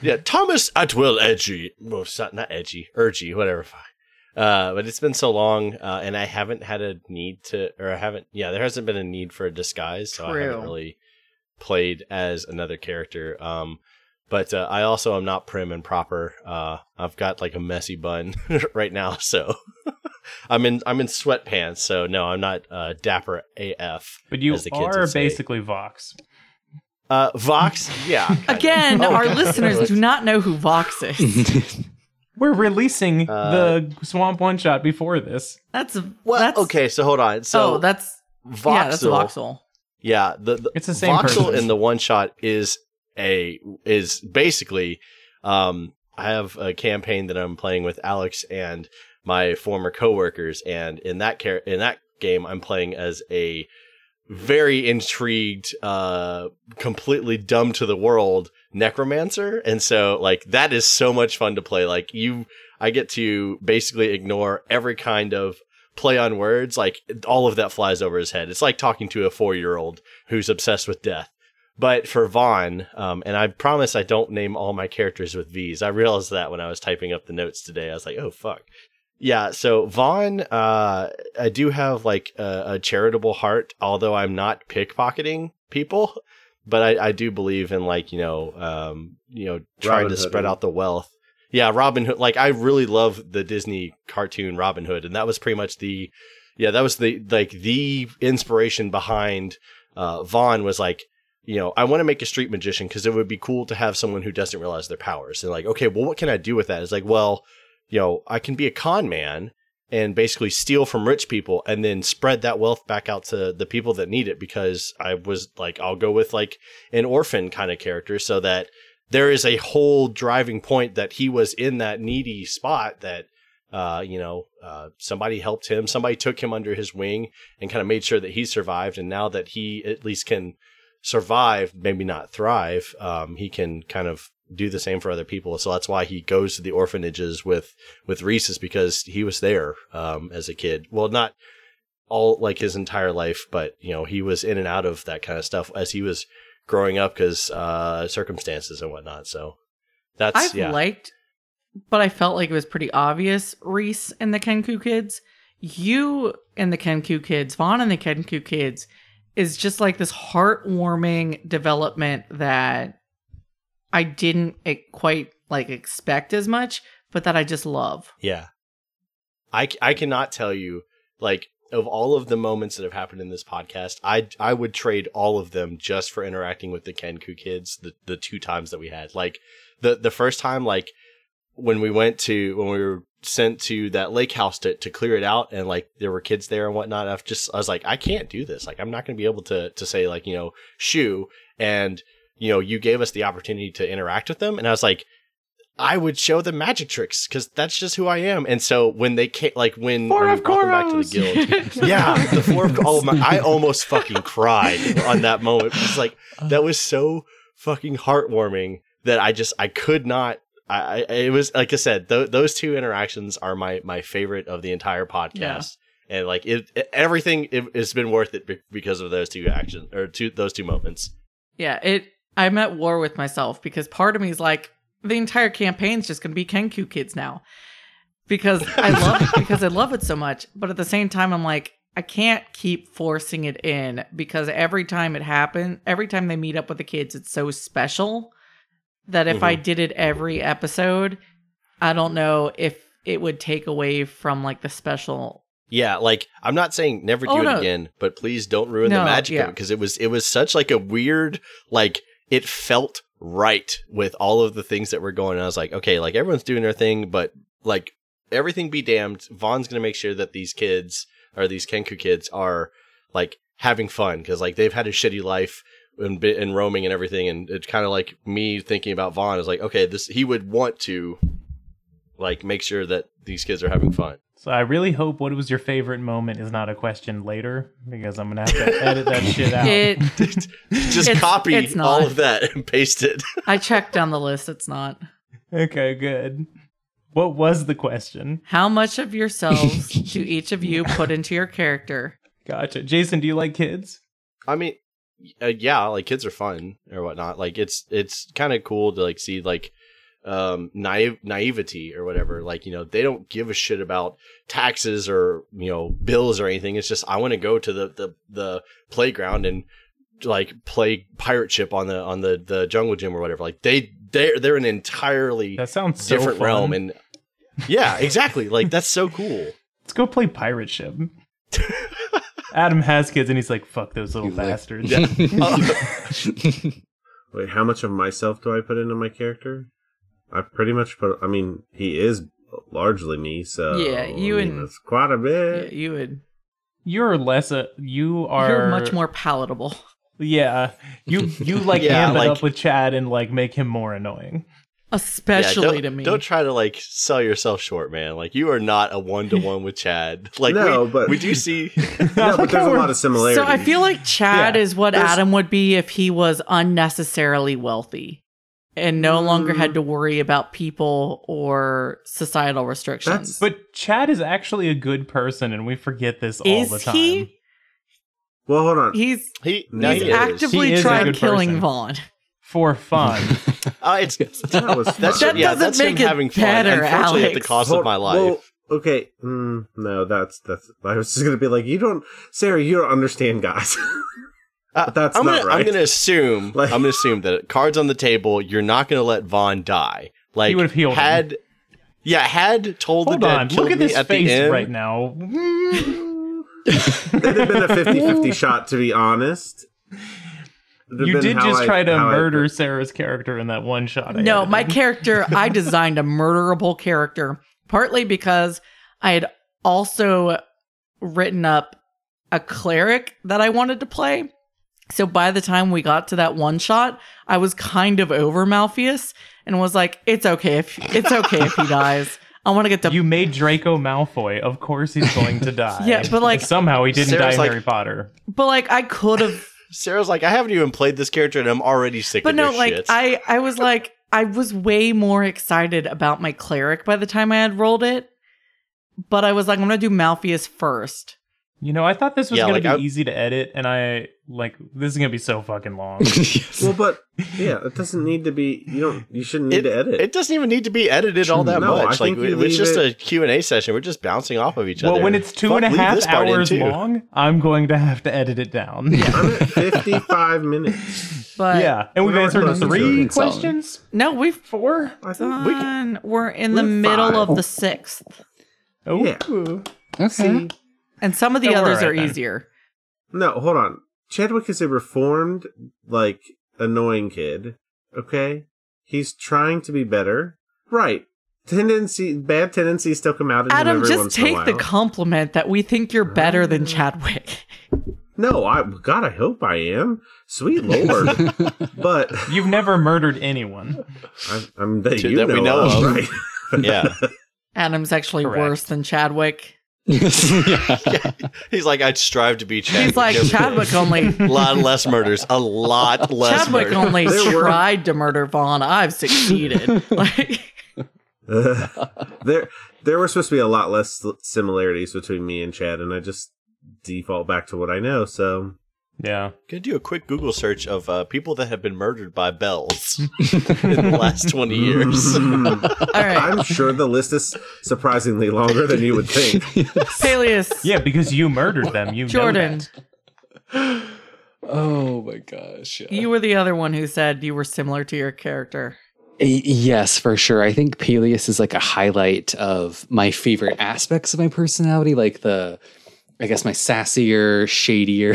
yeah, Thomas Atwell Edgy. Well, not, not edgy, urgy, whatever. Uh, but it's been so long, uh, and I haven't had a need to, or I haven't, yeah, there hasn't been a need for a disguise, so I haven't really played as another character. Um, but uh, I also am not prim and proper. Uh, I've got like a messy bun [LAUGHS] right now, so [LAUGHS] I'm in I'm in sweatpants. So no, I'm not uh, dapper AF. But you as the kids are basically Vox. Uh, Vox, yeah. [LAUGHS] Again, Oh, our God. listeners do not know who Vox is. We're releasing Uh, the Swamp One Shot before this. That's Well, that's okay, so hold on. So oh, that's Voxel, yeah, that's voxel. Yeah, the, the It's the same voxel person. in the one shot is a is basically um I have a campaign that I'm playing with Alex and my former coworkers and in that char- in that game I'm playing as a very intrigued uh completely dumb to the world necromancer and so like that is so much fun to play like you I get to basically ignore every kind of play on words, like all of that flies over his head. It's like talking to a four year old who's obsessed with death. But for Vaughn, um, and I promise I don't name all my characters with V's. I realized that when I was typing up the notes today. I was like, oh, fuck. Yeah, so Vaughn, uh, I do have like a, a charitable heart, although I'm not pickpocketing people. But I, I do believe in like, you know, um, you know, trying Robin to spread Hood. out the wealth. Yeah, Robin Hood. Like I really love the Disney cartoon Robin Hood, and that was pretty much the, yeah, that was the like the inspiration behind uh, Vaughn was like, you know, I want to make a street magician because it would be cool to have someone who doesn't realize their powers. And like, okay, well, what can I do with that? It's like, well, you know, I can be a con man and basically steal from rich people and then spread that wealth back out to the people that need it because I was like, I'll go with like an orphan kind of character so that there is a whole driving point that he was in that needy spot that uh, you know, uh, somebody helped him, somebody took him under his wing and kind of made sure that he survived. And now that he at least can survive, maybe not thrive, um, he can kind of do the same for other people. So that's why he goes to the orphanages with with Reese's because he was there um, as a kid. Well, not all like his entire life, but you know he was in and out of that kind of stuff as he was growing up because uh, circumstances and whatnot. So that's I've yeah. liked, but I felt like it was pretty obvious. Reese and the Kenku kids, you and the Kenku kids, Vaughn and the Kenku kids, is just like this heartwarming development that I didn't eh, quite like expect as much, but that I just love. Yeah. I, I cannot tell you, like, of all of the moments that have happened in this podcast, I I would trade all of them just for interacting with the Kenku kids the, the two times that we had. Like, the, the first time, like, when we went to, when we were sent to that lake house to, to clear it out and, like, there were kids there and whatnot, I've just, I was like, I can't do this. Like, I'm not going to be able to, to say, like, you know, shoo. And, you know, you gave us the opportunity to interact with them. And I was like, I would show them magic tricks because that's just who I am. And so when they came, like when, Four when we of brought them back to the guild, [LAUGHS] yeah, the four of oh my, I [LAUGHS] almost fucking cried on that moment. It's like that was so fucking heartwarming that I just I could not. I, I it was like I said, th- those two interactions are my my favorite of the entire podcast. And like it, it- everything it, has been worth it be- because of those two actions or two those two moments. Yeah, it. I'm at war with myself because part of me is like, the entire campaign's just going to be Kenku kids now, because I love [LAUGHS] because I love it so much. But at the same time, I'm like, I can't keep forcing it in because every time it happens, every time they meet up with the kids, it's so special that if I mm-hmm. did it every episode, I don't know if it would take away from like the special. Yeah, like I'm not saying never do Oh, it no. again, but please don't ruin the No, magic of yeah. it because it was it was such like a weird like it felt right with all of the things that were going on. I was like, okay, like everyone's doing their thing, but like everything be damned, Vaughn's gonna make sure that these kids or these Kenku kids are like having fun because like they've had a shitty life. And and roaming and everything, and it's kind of like me thinking about Vaughn is like, okay, this he would want to like make sure that these kids are having fun. So I really hope what was your favorite moment is not a question later because I'm gonna have to edit that shit out. It. [LAUGHS] Just It's- copy it's all of that and paste it. I checked down the list. It's not. okay, good. What was the question? How much of yourselves [LAUGHS] do each of you put into your character? Gotcha. Jason, do you like kids? I mean, uh, yeah, like kids are fun or whatnot. Like it's it's kind of cool to like see like um naive naivety or whatever. Like you know they don't give a shit about taxes or you know bills or anything. It's just I want to go to the the the playground and like play pirate ship on the on the the jungle gym or whatever. Like they they they're an entirely That sounds so different fun. realm and yeah, exactly. Like that's so cool. Let's go play pirate ship. [LAUGHS] Adam has kids and he's like, fuck those little You like- bastards. Yeah. [LAUGHS] [LAUGHS] Wait, how much of myself do I put into my character? I pretty much put. I mean, he is largely me, so Yeah, you I mean, and- that's quite a Yeah, bit. you would. You're less a you are You're much more palatable. Yeah. You you like [LAUGHS] Yeah, amp it like- up with Chad and like make him more annoying. Especially Yeah, to me. Don't try to like sell yourself short, man. Like you are not a one to one with Chad. [LAUGHS] Like No, we, but- we do see. [LAUGHS] [LAUGHS] No, but there's a lot of similarities. so I feel like Chad Yeah. is what There's- Adam would be if he was unnecessarily wealthy and no longer Mm. had to worry about people or societal restrictions. That's- But Chad is actually a good person and we forget this all is the time. he? Well, hold on. He's He, no, he's he actively He tried killing person. Vaughn. For fun. [LAUGHS] Uh, it's That was that's That yeah, doesn't that's make him it having fun. better, Unfortunately, at the Alex. cost of my life. Well, okay, mm, no, that's that's. I was just gonna be like, you don't, Sarah, you don't understand, guys. [LAUGHS] Uh, but that's I'm not gonna, right. I'm gonna assume. [LAUGHS] Like- I'm gonna assume that cards on the table. You're not gonna let Vaughn die. Like he would've healed him. had. Yeah, had told Hold the dead on. Look at me this at the face end. right now. It'd have been a 50-50 shot, to be honest. It'd have You did just I- try to how I- murder Sarah's character in that one shot. I No, edited. my character, I [LAUGHS] designed a murderable character, partly because I had also written up a cleric that I wanted to play. So by the time we got to that one shot, I was kind of over Malpheus and was like, "It's okay if it's okay if he [LAUGHS] dies. I want to get the You made Draco Malfoy. Of course he's going to [LAUGHS] die. Yeah, but, like- somehow he didn't Sarah's die in like- Harry Potter. but like I could have Sarah's like, I haven't even played this character, and I'm already sick but of no this like shit. i i was like i was way more excited about my cleric by the time i had rolled it but i was like i'm gonna do malpheus first You know, I thought this was Yeah, gonna like, be I- easy to edit, and I like this is gonna be so fucking long. Yes. [LAUGHS] [LAUGHS] Well, but yeah, it doesn't need to be. You don't. You shouldn't need it, to edit. it doesn't even need to be edited all that No, I much. Like think you it's just it- a Q and A session. We're just bouncing off of each well, other. Well, when it's two Fuck, and a half this part in, hours long, I'm going to have to edit it down. Yeah, I'm at [LAUGHS] 55 minutes. but yeah, and we've answered three it. Solid. questions. no we've Four. I think We done we're in the we're middle five. of the sixth Oh, Yeah. Okay. See, and some of the we're others alright are then. easier no, hold on. Chadwick is a reformed, like annoying kid. Okay, he's trying to be better. Right. Tendency, bad tendencies still come out in adam every just once in a take the while. compliment that we think you're better than uh. chadwick no, I God, I hope I am. Sweet lord, [LAUGHS] but You've never murdered anyone. I, I'm that Two you that know, we know of, of. right? [LAUGHS] yeah, adam's actually Correct. worse than chadwick yeah. [LAUGHS] he's like, I'd strive to be Chadwick. he's like Just chadwick only A [LAUGHS] lot less murders. A lot less. chadwick murders. only There tried to murder vaughn i've succeeded [LAUGHS] like there, there were supposed to be a lot less similarities between me and Chad, and I just default back to what I know. So Yeah. Gonna do a quick Google search of uh, people that have been murdered by bells [LAUGHS] in the last twenty years. [LAUGHS] [LAUGHS] All right I'm sure the list is surprisingly longer than you would think. Peleus. Yeah, because you murdered them. You know Jordan, that. Oh my gosh. yeah. you were the other one who said you were similar to your character. Yes, for sure. I think Peleus is like a highlight of my favorite aspects of my personality, like the, I guess my sassier, shadier,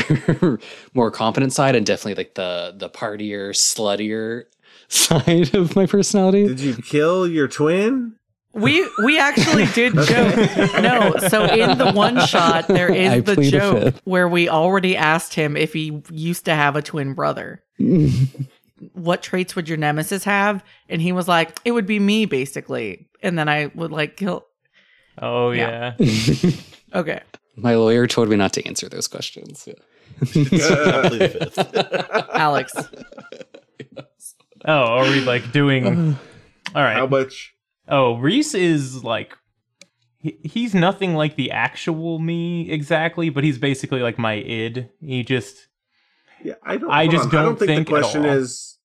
[LAUGHS] more confident side, and definitely like the the partier, sluttier [LAUGHS] side of my personality. Did you kill your twin? We we actually [LAUGHS] did joke. No, so in the one shot there is I the joke where we already asked him if he used to have a twin brother. What traits would your nemesis have? And he was like, "It would be me, basically." And then I would like kill. Oh Yeah. yeah. Okay, My lawyer told me not to answer those questions. Yeah. I plead. [LAUGHS] Alex. Oh, are we like doing? [SIGHS] All right. How much? Oh, Reese is like he, he's nothing like the actual me exactly, but he's basically like my id. He just Yeah, I don't. I just on. Don't don't think, think the at question all. is.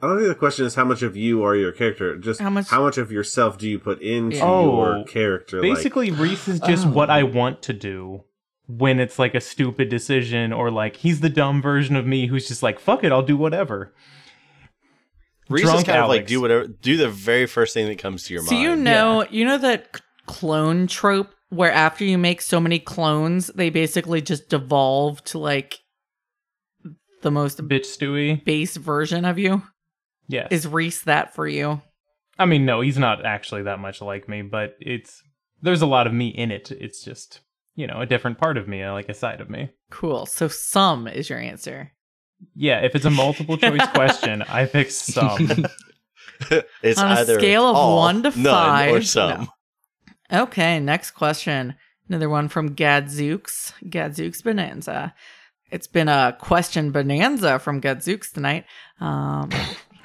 I don't think the question is how much of you are your character. Just How how much- much, of yourself do you put into Oh, your character? like- basically Reese is just oh. what Oh. I want to do when it's like a stupid decision or like he's the dumb version of me who's just like fuck it, I'll do whatever. Reese is Drunk kind of like do whatever, do the very first thing that comes to your So mind. you know, you know that clone trope where after you make so many clones, they basically just devolve to like the most Bitch Stewie. base version of you. Yes. Is Reese that for you? I mean, no, he's not actually that much like me, but it's there's a lot of me in it. It's just you know a different part of me, like a side of me. Cool. So some is your answer. Yeah, if it's a multiple choice [LAUGHS] question, I pick some. [LAUGHS] it's On a either scale of all, one to none, or five, some. Okay, next question. Another one from Gadzooks. Gadzooks Bonanza. It's been a question bonanza from Gadzooks tonight. Um,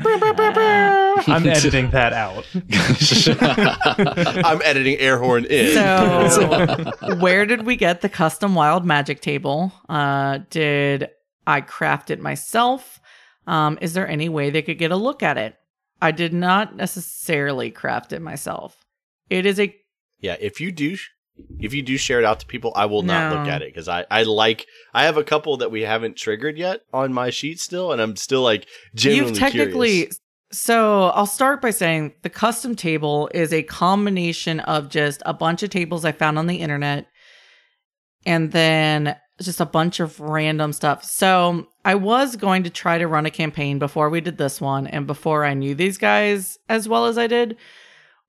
I'm [LAUGHS] editing that out. [LAUGHS] I'm editing air horn in. So, where did we get the custom wild magic table? Uh, did I craft it myself? Um, is there any way they could get a look at it? I did not necessarily craft it myself. It is a yeah, if you do, if you do share it out to people, I will not look at it because I, I like. I have a couple that we haven't triggered yet on my sheet still, and I'm still like genuinely You've technically. curious. So I'll start by saying the custom table is a combination of just a bunch of tables I found on the internet and then just a bunch of random stuff. So I was going to try to run a campaign before we did this one and before I knew these guys as well as I did,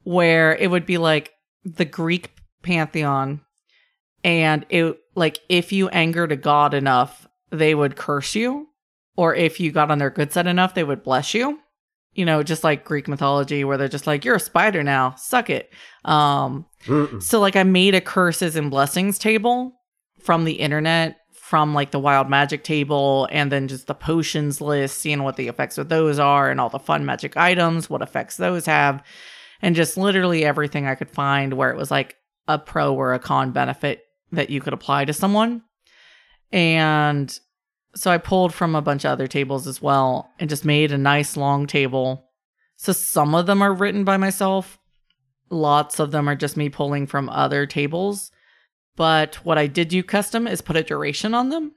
where it would be like the Greek pantheon and it like if you angered a god enough, they would curse you or if you got on their good side enough, they would bless you. You know, just like Greek mythology, where they're just like, "You're a spider now, suck it." Um, Mm-mm. so like, I made a curses and blessings table from the internet, from like the wild magic table, and then just the potions list, seeing what the effects of those are, and all the fun magic items, what effects those have, and just literally everything I could find where it was like a pro or a con benefit that you could apply to someone. And so I pulled from a bunch of other tables as well and just made a nice long table. So some of them are written by myself. Lots of them are just me pulling from other tables. But what I did do custom is put a duration on them.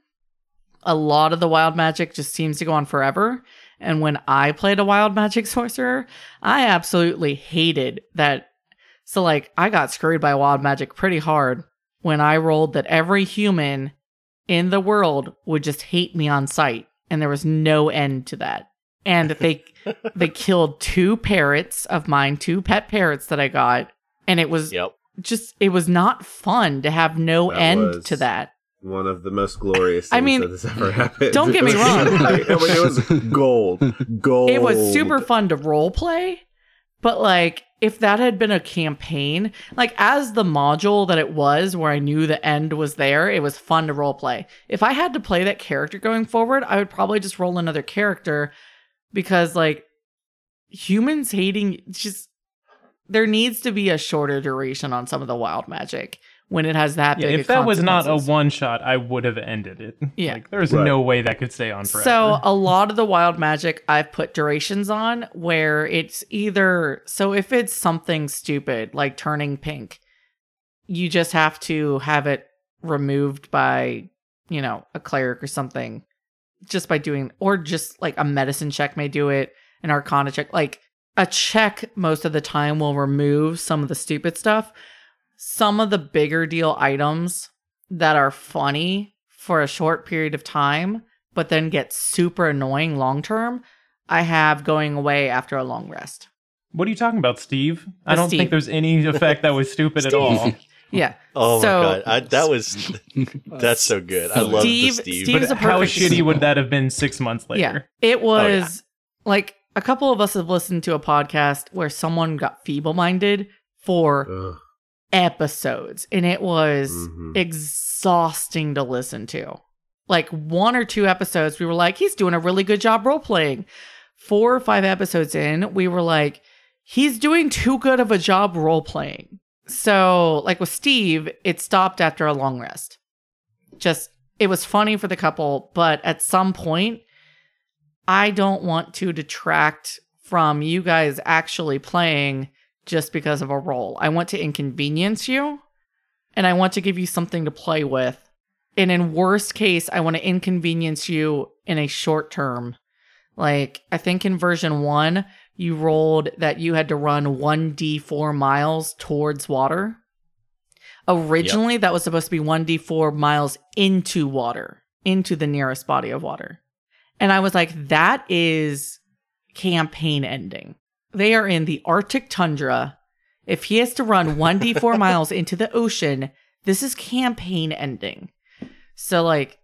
A lot of the wild magic just seems to go on forever. And when I played a wild [LAUGHS] magic sorcerer, I absolutely hated that. So, like, I got screwed by wild magic pretty hard when I rolled that every human in the world would just hate me on sight and there was no end to that and they [LAUGHS] they killed two parrots of mine two pet parrots that i got and it was Yep. just it was not fun to have no That end was- to that One of the most glorious [LAUGHS] I mean, that has ever happened. don't get me [LAUGHS] wrong. I mean, it was gold. Gold. it was super fun to role play but like if that had been a campaign like as the module that it was where i knew the end was there it was fun to role play. If i had to play that character going forward i would probably just roll another character because like humans hating just there needs to be a shorter duration on some of the wild magic when it has that Yeah, big. if that was not a one shot, I would have ended it. [LAUGHS] Yeah. Like there's Right. no way that could stay on forever. So a lot of the wild magic I've put durations on where it's either so if it's something stupid like turning pink, you just have to have it removed by, you know, a cleric or something just by doing or just like a medicine check may do it, an arcana check. Like a check most of the time will remove some of the stupid stuff. Some of the bigger deal items that are funny for a short period of time but then get super annoying long term, I have going away after a long rest. What are you talking about, Steve? I don't Steve. think there's any [LAUGHS] effect that was stupid at all. [LAUGHS] Yeah. [LAUGHS] Oh So- my god, I, that was that's so good. I love Steve- the Steve. Steve- Steve's But a how shitty would that have been six months later? Oh, yeah. It was like a couple of us have listened to a podcast where someone got feeble minded for Ugh. Episodes and it was Mhm. exhausting to listen to. Like one or two episodes, we were like, he's doing a really good job role playing. Four or five episodes in, we were like, he's doing too good of a job role playing. So, like with Steve, it stopped after a long rest. Just, it was funny for the couple, but at some point, I don't want to detract from you guys actually playing just because of a role. I want to inconvenience you and I want to give you something to play with. And in worst case, I want to inconvenience you in a short term. Like, I think in version one, you rolled that you had to run 1d4 miles towards water. Originally, that was supposed to be 1d4 miles into water, into the nearest body of water. And I was like, that is campaign ending. They are in the Arctic tundra. If he has to run 1d4 [LAUGHS] miles into the ocean, this is campaign ending. So, like,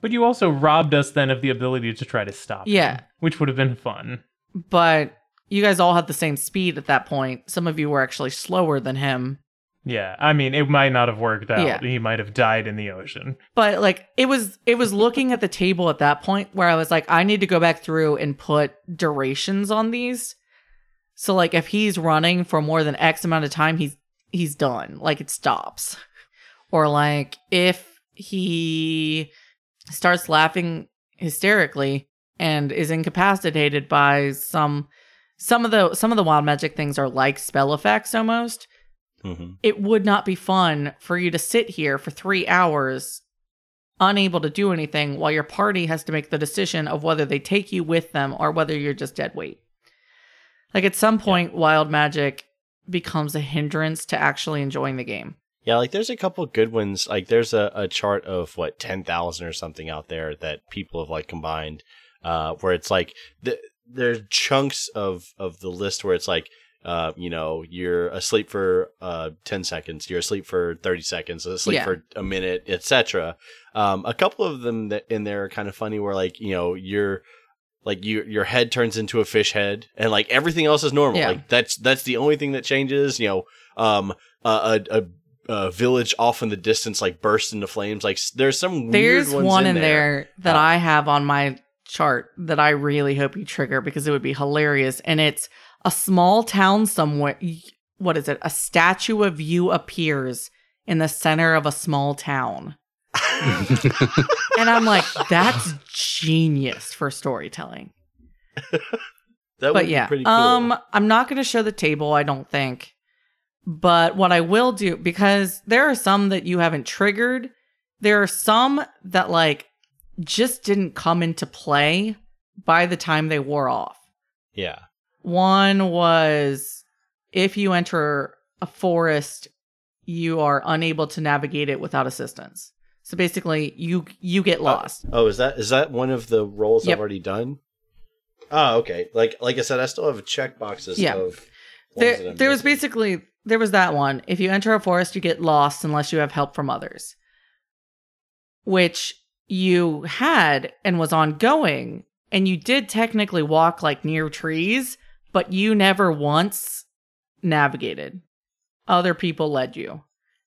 But you also robbed us then of the ability to try to stop. him, Yeah. which would have been fun. but you guys all had the same speed at that point. Some of you were actually slower than him. Yeah, I mean, it might not have worked out. Yeah. He might have died in the ocean. But like it was it was looking at the table at that point where I was like I need to go back through and put durations on these. So like if he's running for more than X amount of time, he's he's done. Like it stops. Or like if he starts laughing hysterically and is incapacitated by some some of the some of the wild magic things are like spell effects almost Mhm. it would not be fun for you to sit here for three hours unable to do anything while your party has to make the decision of whether they take you with them or whether you're just dead weight. Like at some point, wild magic becomes a hindrance to actually enjoying the game. Yeah, like there's a couple good ones. Like there's a, a chart of what ten thousand or something out there that people have like combined, uh, where it's like the, there's chunks of of the list where it's like, uh, you know, you're asleep for uh ten seconds, you're asleep for thirty seconds, asleep Yeah. for a minute, etc. Um, a couple of them that in there are kind of funny, where like you know you're like you your head turns into a fish head and like everything else is normal Yeah. like that's that's the only thing that changes you know um a, a, a, village off in the distance like bursts into flames like there's some There's weird ones one in in there, that Uh, I have on my chart that I really hope you trigger because it would be hilarious. And it's a small town somewhere. What is it? A statue of you appears in the center of a small town. [LAUGHS] And I'm like, that's genius for storytelling. [LAUGHS] that would but be yeah, pretty cool um, I'm not going to show the table. I don't think. But what I will do, because there are some that you haven't triggered, there are some that like just didn't come into play by the time they wore off. yeah One was if you enter a forest, you are unable to navigate it without assistance. So basically, you you get oh, lost. oh is that is that one of the roles Yep. i've already done oh okay like like i said i still have check boxes Yeah. of ones that there, I'm there was basically there was that one if you enter a forest you get lost unless you have help from others which you had and was ongoing and you did technically walk like near trees but you never once navigated other people led you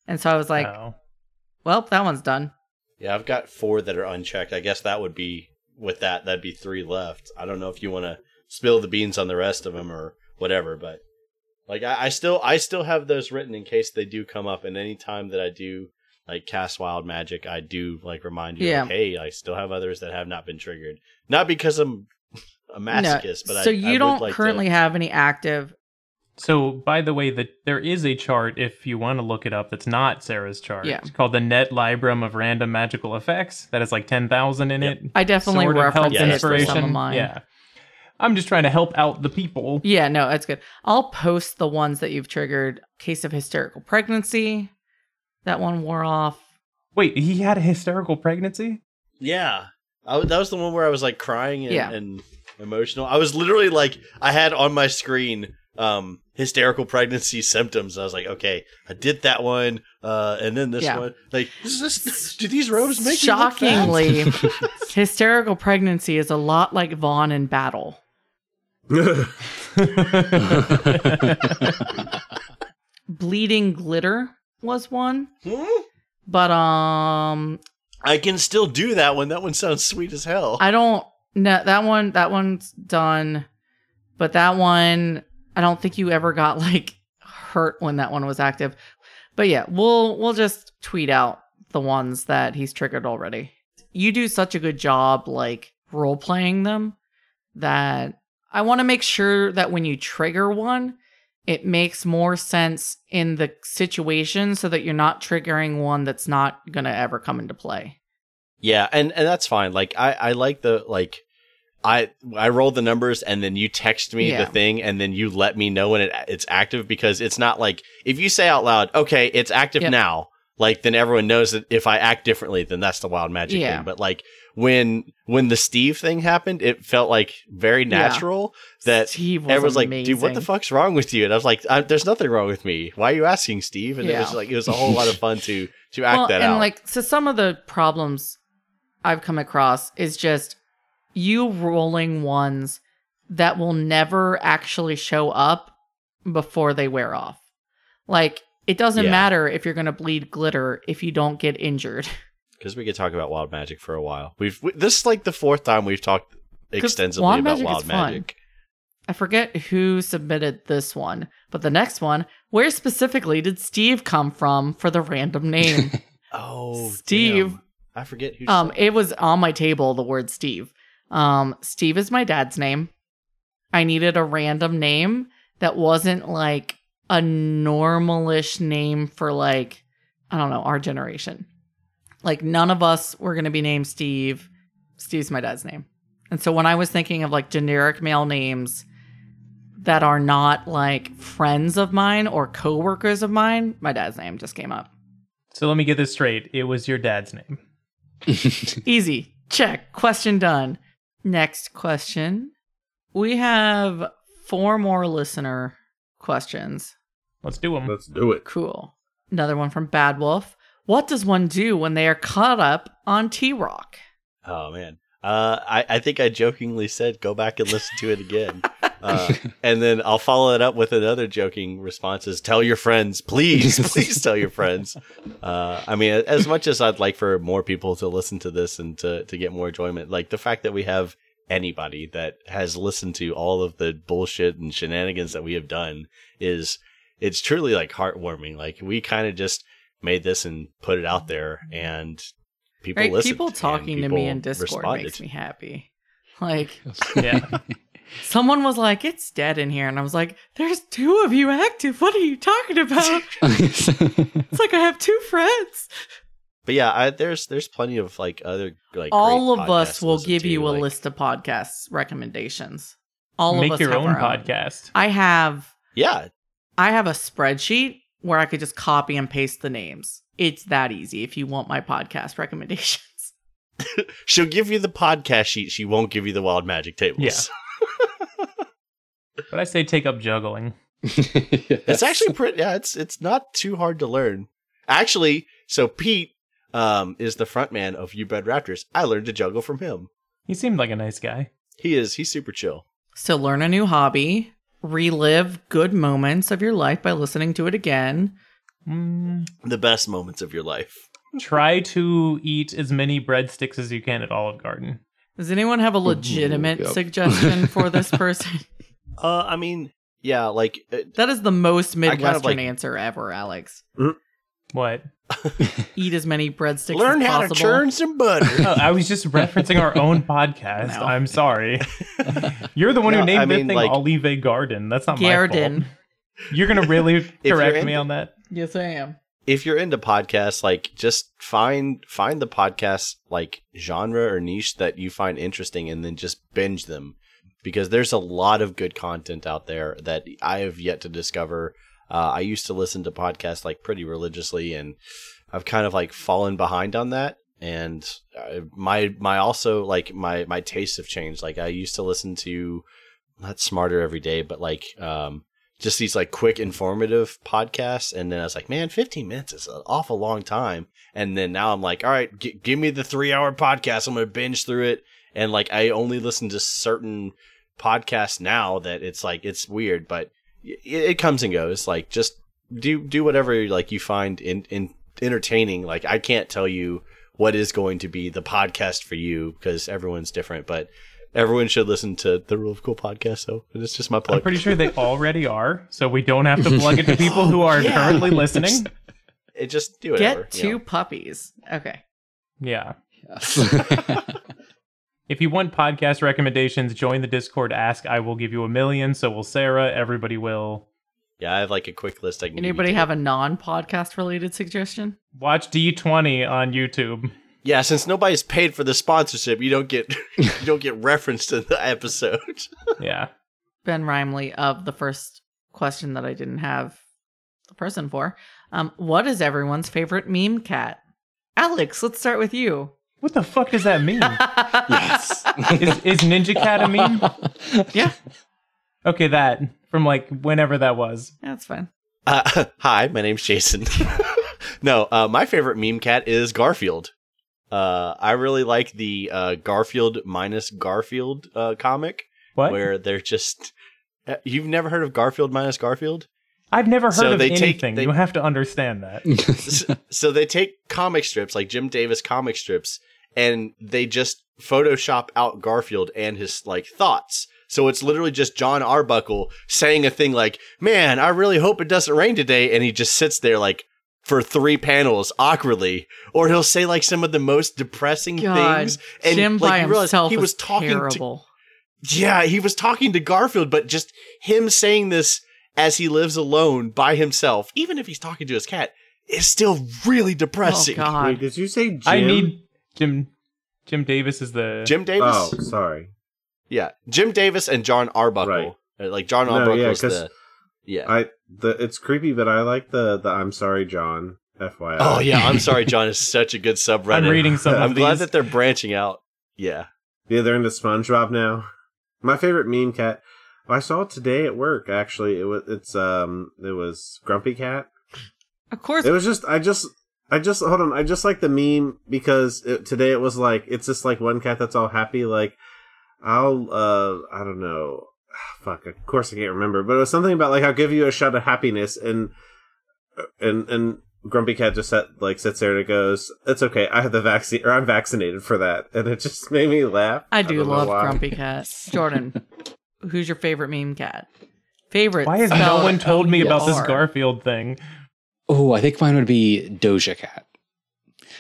and so i was like Oh. Well that one's done Yeah, I've got four that are unchecked. I guess that would be with that. That'd be three left. I don't know if you want to spill the beans on the rest of them or whatever, but like I, I still I still have those written in case they do come up. And any time that I do like cast wild magic, I do like remind you, Yeah. like, hey, I still have others that have not been triggered. Not because I'm [LAUGHS] a masochist, but so I, I you would don't like currently To, have any active So, by the way, that there is a chart if you want to look it up. That's not Sarah's chart. Yeah. It's called the Net Libram of Random Magical Effects. That has like ten thousand in Yep. it. i definitely Sort of referenced helps it for some of inspiration. mine Yeah. I'm just trying to help out the people. Yeah, no, that's good. I'll post the ones that you've triggered. Case of hysterical pregnancy. That one wore off. Wait, he had a hysterical pregnancy? yeah, I, w- that was the one where I was like crying and, Yeah. and emotional. I was literally like, I had on my screen um hysterical pregnancy [LAUGHS] symptoms. I was like, okay, I did that one, uh, and then this Yeah. one. Like, is this? Do these robes make? Shockingly, [LAUGHS] hysterical pregnancy is a lot like Vaughn in battle. [LAUGHS] Bleeding glitter was one, Hmm? but um, I can still do that one. That one sounds sweet as hell. I don't. No, that one. That one's done, but that one, I don't think you ever got like hurt when that one was active. But yeah, we'll we'll just tweet out the ones that he's triggered already. You do such a good job like role playing them that I want to make sure that when you trigger one, it makes more sense in the situation so that you're not triggering one that's not going to ever come into play. Yeah, and and that's fine. Like I I like the like I I roll the numbers and then you text me Yeah. the thing and then you let me know when it it's active because it's not like if you say out loud, okay, it's active Yep. now, like then everyone knows that if I act differently, then that's the wild magic Yeah. thing. But like when when the Steve thing happened, it felt like very Yeah. natural that Steve was everyone's like, dude, what the fuck's wrong with you? And I was like, I, there's nothing wrong with me. Why are you asking, Steve? And it was like it was a whole lot of fun to to act that and out. And like so some of the problems I've come across is just you rolling ones that will never actually show up before they wear off. Like it doesn't Yeah. matter if you're going to bleed glitter if you don't get injured. [LAUGHS] because we could talk about wild magic for a while. We've we, this is like the fourth time we've talked extensively wild about magic wild is fun. magic. I forget who submitted this one, but the next one, where specifically did Steve come from for the random name? [LAUGHS] Oh, Steve. damn. I forget who. Um, it was on my table, the word Steve. Um, Steve is my dad's name. I needed a random name that wasn't like a normalish name for like, I don't know, our generation. Like none of us were gonna be named Steve. Steve's my dad's name. And so when I was thinking of like generic male names that are not like friends of mine or coworkers of mine, my dad's name just came up. So let me get this straight. It was your dad's name. [LAUGHS] Easy. Check. Question done. Next question. We have four more listener questions. Let's do them. Let's do it. Cool. Another one from Bad Wolf. What does one do when they are caught up on T Rock? oh man, uh, I I think I jokingly said go back and listen to it again. [LAUGHS] Uh, and then I'll follow it up with another joking response: is tell your friends, please, [LAUGHS] please tell your friends. Uh, I mean, as much as I'd like for more people to listen to this and to to get more enjoyment, like the fact that we have anybody that has listened to all of the bullshit and shenanigans that we have done is it's truly like heartwarming. Like we kind of just made this and put it out there, and people Right? People and talking to me in Discord responded. makes me happy. Like [LAUGHS] Yeah. someone was like, "It's dead in here," and I was like, "There's two of you active. What are you talking about? [LAUGHS] it's like I have two friends." But yeah, I, there's there's plenty of like other like All of us will listen give to, you a like- list of podcasts recommendations. All Make of us make your have own our podcast. I have Yeah, I have a spreadsheet where I could just copy and paste the names. It's that easy if you want my podcast [LAUGHS] recommendations. [LAUGHS] she'll give you the podcast sheet. She won't give you the wild magic tables. Yeah. But I say take up juggling. [LAUGHS] it's actually pretty. Yeah, it's it's not too hard to learn. Actually, so Pete um is the front man of You Bred Raptors. I learned to juggle from him. He seemed like a nice guy. He is he's super chill. So learn a new hobby, relive good moments of your life by listening to it again. Mm, The best moments of your life. try to eat as many breadsticks as you can at Olive Garden. Does anyone have a legitimate yep. suggestion for this [LAUGHS] person? Uh, I mean, yeah, like uh, that is the most kind of, Midwestern like- answer ever, Alex. What? [LAUGHS] Eat as many breadsticks learn as how possible. to churn some butter. [LAUGHS] Oh, I was just referencing our own [LAUGHS] podcast. No. I'm sorry. You're the one No, who named I the thing like- Olive Garden. That's not my Garden. fault. You're gonna really you're correct me on that? Yes, I am. if you're into podcasts, like just find find the podcast like genre or niche that you find interesting, and then just binge them because there's a lot of good content out there that I have yet to discover. Uh, I used to listen to podcasts like pretty religiously, and I've kind of like fallen behind on that. And uh, my my also like my my tastes have changed. Like I used to listen to not smarter every day, but like um just these like quick informative podcasts and then i was like man 15 minutes is an awful long time and then now i'm like all right g- give me the three hour podcast i'm gonna binge through it and like i only listen to certain podcasts now that it's like it's weird but it, it comes and goes like just do do whatever like you find in, in entertaining like i can't tell you what is going to be the podcast for you because everyone's different but everyone should listen to the Rule of Cool podcast. So it's just my plug. I'm pretty sure they [LAUGHS] already are, so we don't have to [LAUGHS] plug it to people who are Yeah. currently listening. [LAUGHS] it just do it. Get you two know. puppies. Okay. Yeah. Yes. If you want podcast recommendations, join the Discord. Ask, I will give you a million. So will Sarah. Everybody will. Yeah, I have like a quick list. I can Anybody too. have a non-podcast related suggestion? Watch D20 on YouTube. Yeah, since nobody's paid for the sponsorship, you don't get [LAUGHS] you don't get referenced in the episode. [LAUGHS] Yeah. Ben Rimley of the first question that I didn't have the person for. Um, what is everyone's favorite meme cat? Alex, let's start with you. What the fuck does that mean? yes. is, is Ninja Cat a meme? Yeah, Okay, that. From like whenever that was. that's fine. Uh, [LAUGHS] hi, my name's Jason. [LAUGHS] no, uh, my favorite meme cat is Garfield. Uh, I really like the uh, Garfield minus Garfield uh, comic What? where they're just. Uh, You've never heard of Garfield minus Garfield? I've never heard So of they take- anything. they- You have to understand that. [LAUGHS] so, so they take comic strips like Jim Davis comic strips and they just Photoshop out Garfield and his like thoughts. So it's literally just John Arbuckle saying a thing like, "Man, I really hope it doesn't rain today," and he just sits there like for three panels awkwardly, or he'll say like some of the most depressing God, things. And Jim like, by himself he was was talking to terrible. yeah, he was talking to Garfield, but just him saying this as he lives alone by himself, even if he's talking to his cat, is still really oh depressing. Wait, God, did you say Jim? I need Jim. Jim Davis is the. Jim Davis? Oh, sorry. Yeah. Jim Davis and John Arbuckle. Right. Uh, Like John No, Arbuckle yeah, the Yeah. I the it's creepy, but I like the the I'm sorry, John. FYI. oh yeah, I'm sorry, John is [LAUGHS] such a good subreddit. I'm reading some I'm glad these. that they're branching out. Yeah. Yeah, they're into SpongeBob now. My favorite meme cat. I saw it today at work. Actually, it was it's um it was Grumpy Cat. of course. It was just I just I just hold on. I just like the meme because it, today it was like it's just like one cat that's all happy. Like I'll uh I don't know. [SIGHS] Fuck. Of course I can't remember, but it was something about like I'll give you a shot of happiness and and and Grumpy Cat just sat, like sits there and it goes, "It's okay. I have the vaccine, or I'm vaccinated for that," and it just [LAUGHS] made me laugh. I do don't love. Grumpy Cat. [LAUGHS] Jordan, who's your favorite meme cat? Favorite. Why has no one told me about this Garfield thing? Oh, I think mine would be Doja Cat.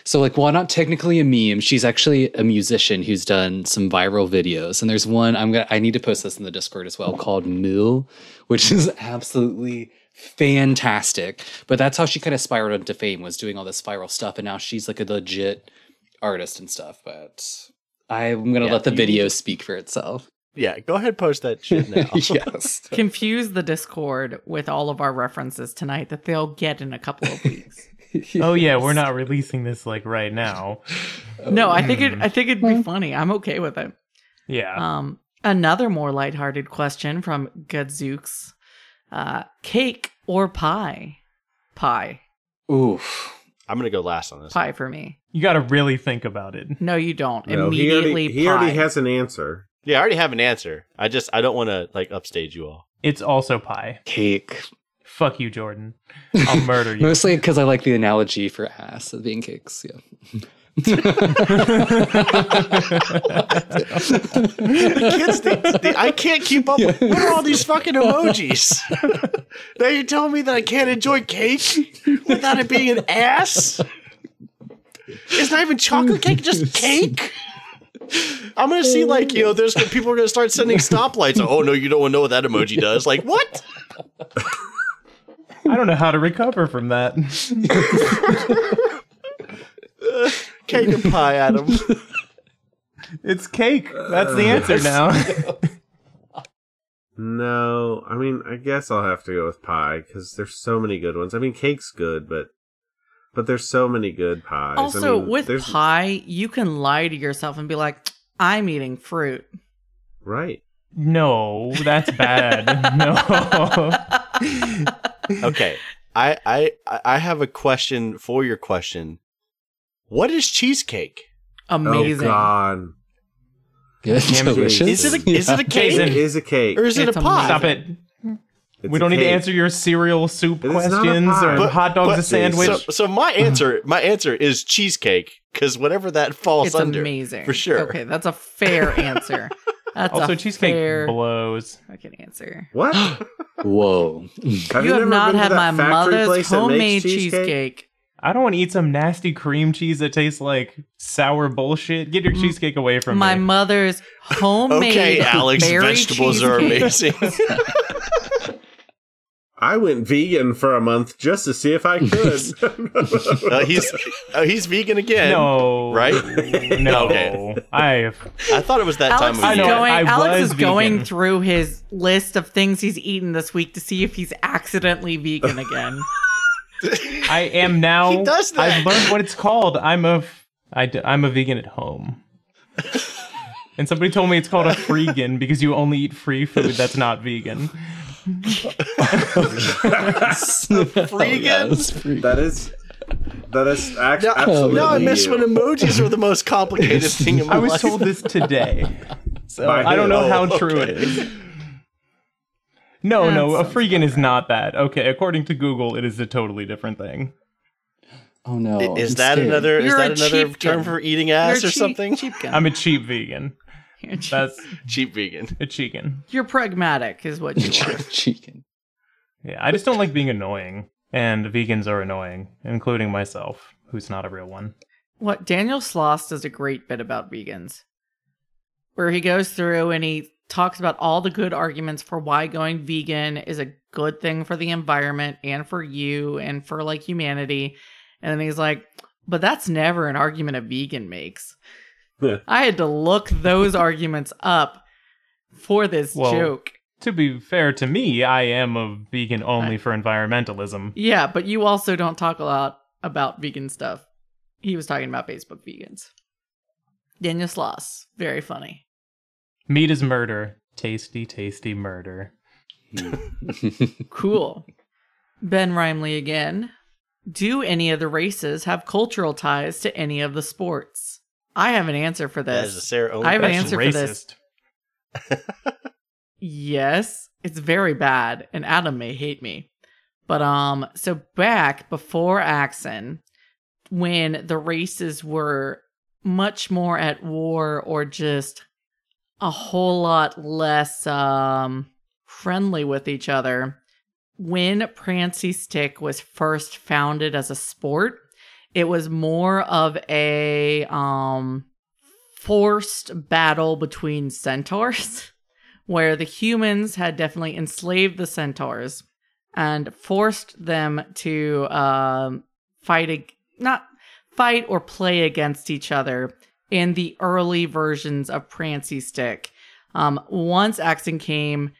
So, like, while not technically a meme, she's actually a musician who's done some viral videos. And there's one I'm gonna I need to post this in the Discord as well called Moo, which [LAUGHS] is absolutely fantastic. But that's how she kind of spiraled into fame was doing all this viral stuff, and now she's like a legit artist and stuff. But I'm gonna Yeah, let the video speak for itself. Yeah. Go ahead post that shit now. [LAUGHS] yes. Confuse the Discord with all of our references tonight that they'll get in a couple of weeks. [LAUGHS] Oh yeah, we're not releasing this like right now. no, I think it. I think it'd be funny. I'm okay with it. Yeah. Um, another more lighthearted question from Gadzooks. Uh, cake or pie? Pie. Oof. I'm gonna go last on this. Pie for me. You got to really think about it. No, you don't. No, he Immediately already, he already has an answer. Yeah, I already have an answer. I just I don't want to like upstage you all. It's also pie. Cake. Fuck you, Jordan. I'll [LAUGHS] murder you. Mostly because I like the analogy for ass as being cakes. Yeah. Kids, they, they- I can't keep up. with What are all these fucking emojis? [LAUGHS] now you're telling me that I can't enjoy cake without it being an ass? It's not even chocolate cake, just cake. I'm gonna see like you know, [LAUGHS] there's people are gonna start sending stoplights. Oh no, you don't want to know what that emoji does. Like what? I don't know how to recover from that. Cake and pie, Adam. It's cake. That's the answer now. [LAUGHS] No, I mean, I guess I'll have to go with pie because there's so many good ones. I mean, cake's good, but but there's so many good pies. I Also, mean, with there's- pie, you can lie to yourself and be like, "I'm eating fruit." right? No, that's bad. [LAUGHS] No. [LAUGHS] Okay. I, I I have a question for your question. What is cheesecake? Amazing. Oh God. Good, Damn, delicious. Is it a, is it a cake Jason. It is a cake. or is it It's a pie? Stop it. It's we don't need to answer your cereal soup It's questions or But- hot dogs but- a sandwich. So, so my mm-hmm. answer, my answer is cheesecake because whatever that falls It's under, amazing. for sure. Okay, that's a fair answer. That's also, a cheesecake fair blows. fucking answer. What? [GASPS] Whoa. [LAUGHS] Have you have not had my mother's place that makes homemade cheesecake. I don't want to eat some nasty cream cheese that tastes like sour bullshit. Get your cheesecake away from My me. My mother's [LAUGHS] homemade Okay, Alex, berry vegetables are cheesecake. amazing. [LAUGHS] I went vegan for a month just to see if I could. [LAUGHS] Uh, he's uh, he's vegan again. no, Right? [LAUGHS] No, Okay. I I thought it was that Alex time I of know, year. going. I Alex was is going through his list of things he's eaten this week to see if he's accidentally vegan again. [LAUGHS] I am now. He does that. I've learned what it's called. I'm a I d- I'm a vegan at home. And somebody told me it's called a freegan because you only eat free food that's not vegan. Freegan? that is that is act- Now, absolutely. now I miss you. when emojis were the most complicated thing in my I was life. told this today. [LAUGHS] So By I don't know who? how Oh, true okay. it is. No, That no, a freegan is not that. Okay, according to Google, it is a totally different thing. Oh no. Is I'm that scared. another is You're that another term for eating You're ass or cheap- something? Cheap gun. I'm a cheap vegan. You're, cheap. That's [LAUGHS] Cheap vegan. a chicken. You're pragmatic, is what you [LAUGHS] are. [LAUGHS] Chicken. Yeah, I just don't like being annoying. And vegans are annoying, including myself, who's not a real one. What Daniel Sloss does a great bit about vegans, where he goes through and he talks about all the good arguments for why going vegan is a good thing for the environment and for you and for like humanity. And then he's like, but that's never an argument a vegan makes. Yeah. [LAUGHS] I had to look those arguments up for this Well, joke. To be fair to me, I am a vegan only I- for environmentalism. Yeah, but you also don't talk a lot about vegan stuff. He was talking about Facebook vegans. Daniel Sloss, very funny. Meat is murder. Tasty, tasty murder. [LAUGHS] Cool. Ben Rimley again. Do any of the races have cultural ties to any of the sports? I have an answer for That is a this. Sarah only I have an That's answer for this. Yes, it's very bad, and Adam may hate me. But um, so back before Axon, when the races were much more at war or just a whole lot less um friendly with each other, when Prancy Stick was first founded as a sport, it was more of a um forced battle between centaurs [LAUGHS] where the humans had definitely enslaved the centaurs and forced them to um, fight ag- not fight or play against each other in the early versions of Prancy Stick. Um, once Axon came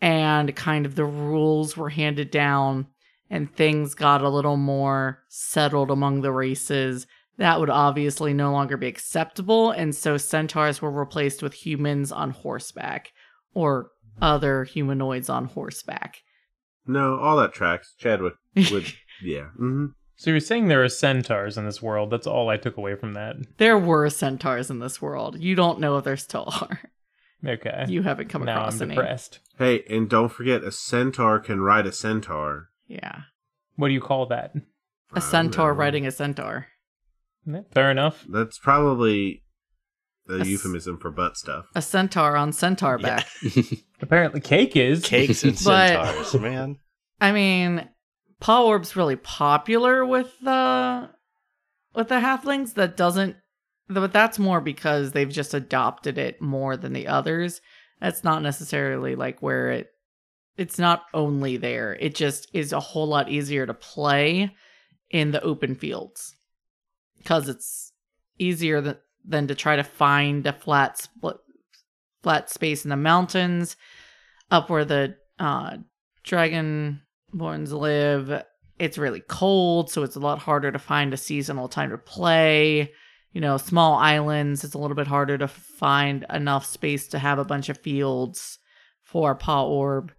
and kind of the rules were handed down and things got a little more settled among the races, that would obviously no longer be acceptable. And so centaurs were replaced with humans on horseback or other humanoids on horseback. No, all that tracks. Chadwick would. [LAUGHS] yeah. hmm So you're saying there are centaurs in this world? That's all I took away from that. There were centaurs in this world. You don't know if there still are. Okay. You haven't come now across I'm any. depressed. Hey, and don't forget, a centaur can ride a centaur. Yeah. What do you call that? A centaur know. riding a centaur. Fair enough. That's probably a euphemism for butt stuff. A centaur on centaur back. [LAUGHS] Apparently, cake is. Cakes and [LAUGHS] But- centaurs, man. I mean, Paw Orb's really popular with the with the halflings. That doesn't, but that's more because they've just adopted it more than the others. That's not necessarily like where it. It's not only there. It just is a whole lot easier to play in the open fields. Because it's easier than than to try to find a flat flat space in the mountains up where the uh dragonborns live. It's really cold so it's a lot harder to find a seasonal time to play. You know small islands it's a little bit harder to find enough space to have a bunch of fields for paw orb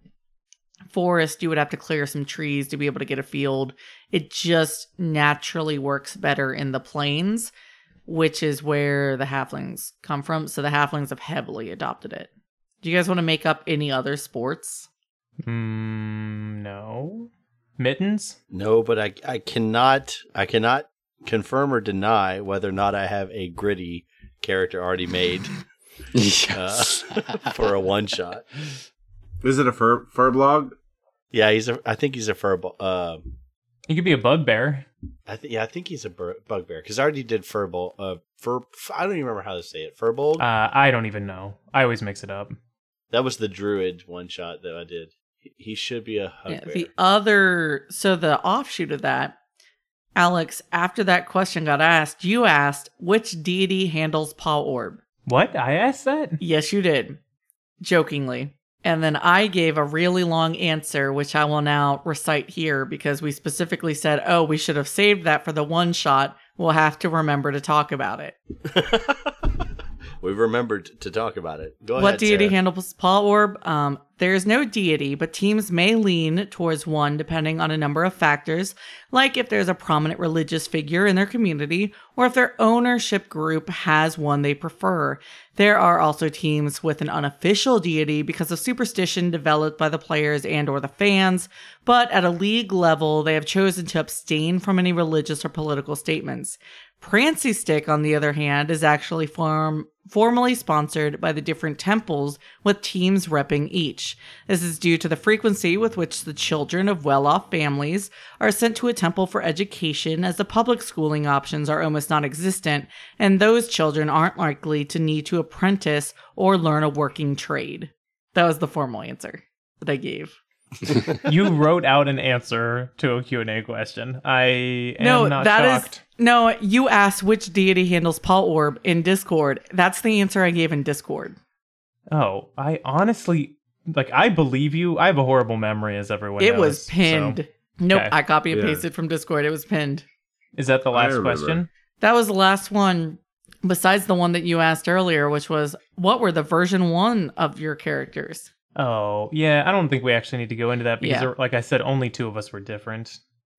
forest, you would have to clear some trees to be able to get a field. It just naturally works better in the plains, which is where the halflings come from. So the halflings have heavily adopted it. Do you guys want to make up any other sports? Mm, no. Mittens? No, but I I cannot I cannot confirm or deny whether or not I have a gritty character already made [LAUGHS] yes. [LAUGHS] for a one shot. Is it a fur furblog? Yeah, he's a. I think he's a fur. Uh, He could be a bugbear. I think. Yeah, I think he's a bur- bugbear because I already did furball. Uh, fur. I don't even remember how to say it. Furbolg. Uh, I don't even know. I always mix it up. that was the druid one shot that I did. He, he should be a Yeah, hugbear. the other, so the offshoot of that, Alex, after that question got asked, you asked which deity handles Paw Orb. What? I asked that? Yes, you did, jokingly. And then I gave a really long answer, which I will now recite here because we specifically said, oh, we should have saved that for the one shot. We'll have to remember to talk about it. [LAUGHS] We've remembered to talk about it. Go ahead. what deity Sarah. handles Paw Orb? Um, there is no deity, but teams may lean towards one depending on a number of factors, like if there's a prominent religious figure in their community, or if their ownership group has one they prefer. There are also teams with an unofficial deity because of superstition developed by the players and or the fans, but at a league level, they have chosen to abstain from any religious or political statements. Prancy Stick, on the other hand, is actually form, formally sponsored by the different temples with teams repping each. This is due to the frequency with which the children of well off families are sent to a temple for education, as the public schooling options are almost non existent, and those children aren't likely to need to apprentice or learn a working trade. That was the formal answer that I gave. [LAUGHS] you wrote out an answer to a Q&A question. I am no, not that is shocked. no. You asked which deity handles Paw Orb in Discord. That's the answer I gave in Discord. Oh, I honestly like I believe you. I have a horrible memory as everyone it knows, was so- pinned. Nope, Okay. I copy and Yeah. pasted from Discord. It was pinned. Is that the last question? That was the last one. Besides the one that you asked earlier, which was what were the version one of your characters? Oh, yeah, I don't think we actually need to go into that because Yeah. there- like I said only two of us were different.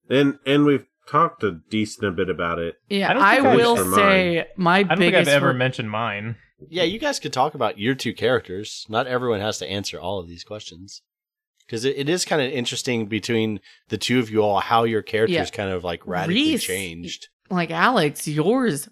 And and we've talked a decent bit about it. Yeah, I don't I, think I- will For mine. say my I don't think biggest I've ever re- mentioned mine. Yeah, you guys could talk about your two characters. Not everyone has to answer all of these questions. Because it, it is kind of interesting between the two of you all how your characters Yeah. kind of like radically Reese- changed. like Alex, yours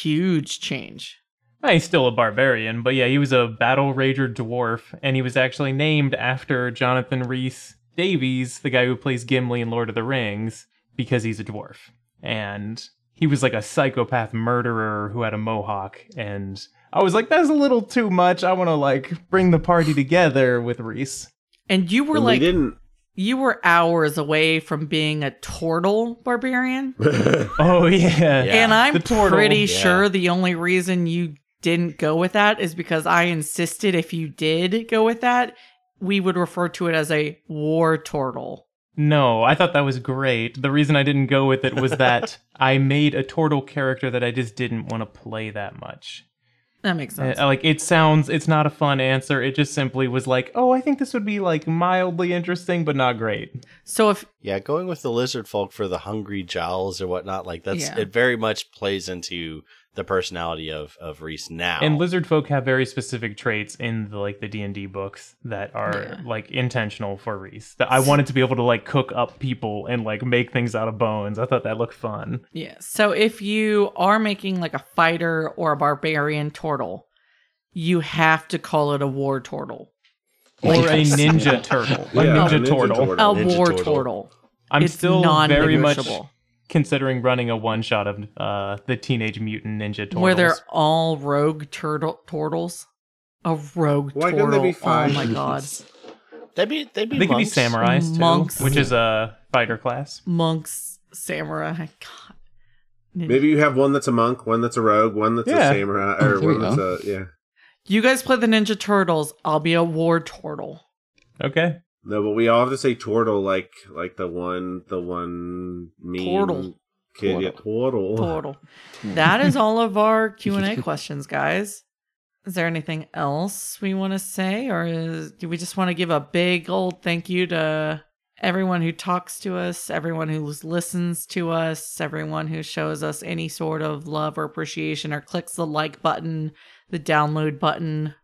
huge change. Eh, He's still a barbarian, but yeah, he was a battle rager dwarf, and he was actually named after Jonathan Rhys Davies, the guy who plays Gimli in Lord of the Rings, because he's a dwarf. And he was like a psychopath murderer who had a mohawk, and I was like, that's a little too much. I want to like bring the party together with Reese. And you were And like we didn't. you were hours away from being a turtle barbarian. [LAUGHS] Oh yeah, Yeah. and I'm pretty Yeah. sure the only reason you didn't go with that is because I insisted if you did go with that, we would refer to it as a war turtle. No, I thought that was great. The reason I didn't go with it was that [LAUGHS] I made a turtle character that I just didn't want to play that much. That makes sense. Uh, like it sounds it's not a fun answer. It just simply was like, "Oh, I think this would be like mildly interesting but not great." so if Yeah, going with the lizard folk for the hungry jowls or whatnot, like that's Yeah. it very much plays into the personality of of Reese now. And lizard folk have very specific traits in the like the D&D books that are Yeah. like intentional for Reese. That I wanted to be able to like cook up people and like make things out of bones. I thought that looked fun. yeah, so if you are making like a fighter or a barbarian turtle, you have to call it a war turtle. Or a ninja [LAUGHS] turtle. A Yeah, ninja, a ninja turtle. turtle. A war turtle. turtle. I'm it's still very much non-negotiable. Considering running a one shot of uh, the Teenage Mutant Ninja Turtles. Where they're all rogue turtle turtles. A rogue Why turtle. couldn't they be Oh my god. [LAUGHS] they'd be they'd be they could be monks. samurais too, Monks. which is a fighter class. Monks, samurai. God. Maybe you have one that's a monk, one that's a rogue, one that's Yeah. a samurai, Oh, or there one that's go. a yeah. You guys play the Ninja Turtles. I'll be a war turtle. Okay. No, but we all have to say turtle like like the one the one mean Turtle. kid. Yeah, turtle. Turtle. That is all of our [LAUGHS] Q and A questions, guys. Is there anything else we want to say, or is, do we just want to give a big old thank you to everyone who talks to us, everyone who listens to us, everyone who shows us any sort of love or appreciation, or clicks the like button, the download button?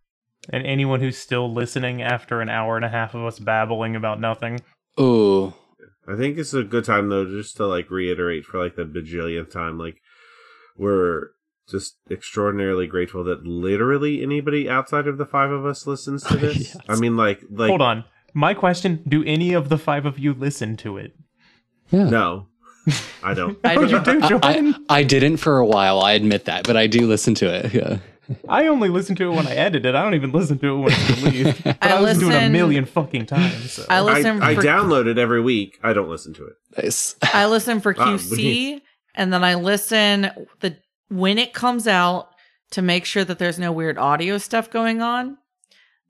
And anyone who's still listening after an hour and a half of us babbling about nothing. Oh, I think it's a good time though, just to like reiterate for like the bajillionth time, like we're just extraordinarily grateful that literally anybody outside of the five of us listens to [LAUGHS] this. Yes. I mean, like, like Hold on. My question: Do any of the five of you listen to it? yeah. no, I don't. [LAUGHS] I Oh, you do. do, I, I, I didn't for a while. I admit that, but I do listen to it. Yeah. I only listen to it when I edit it. I don't even listen to it when it's [LAUGHS] released. But I, I listen, to it a million fucking times. so. I I, listen. I for, download it every week. I don't listen to it. Nice. I listen for [LAUGHS] Wow, QC, and then I listen the when it comes out to make sure that there's no weird audio stuff going on.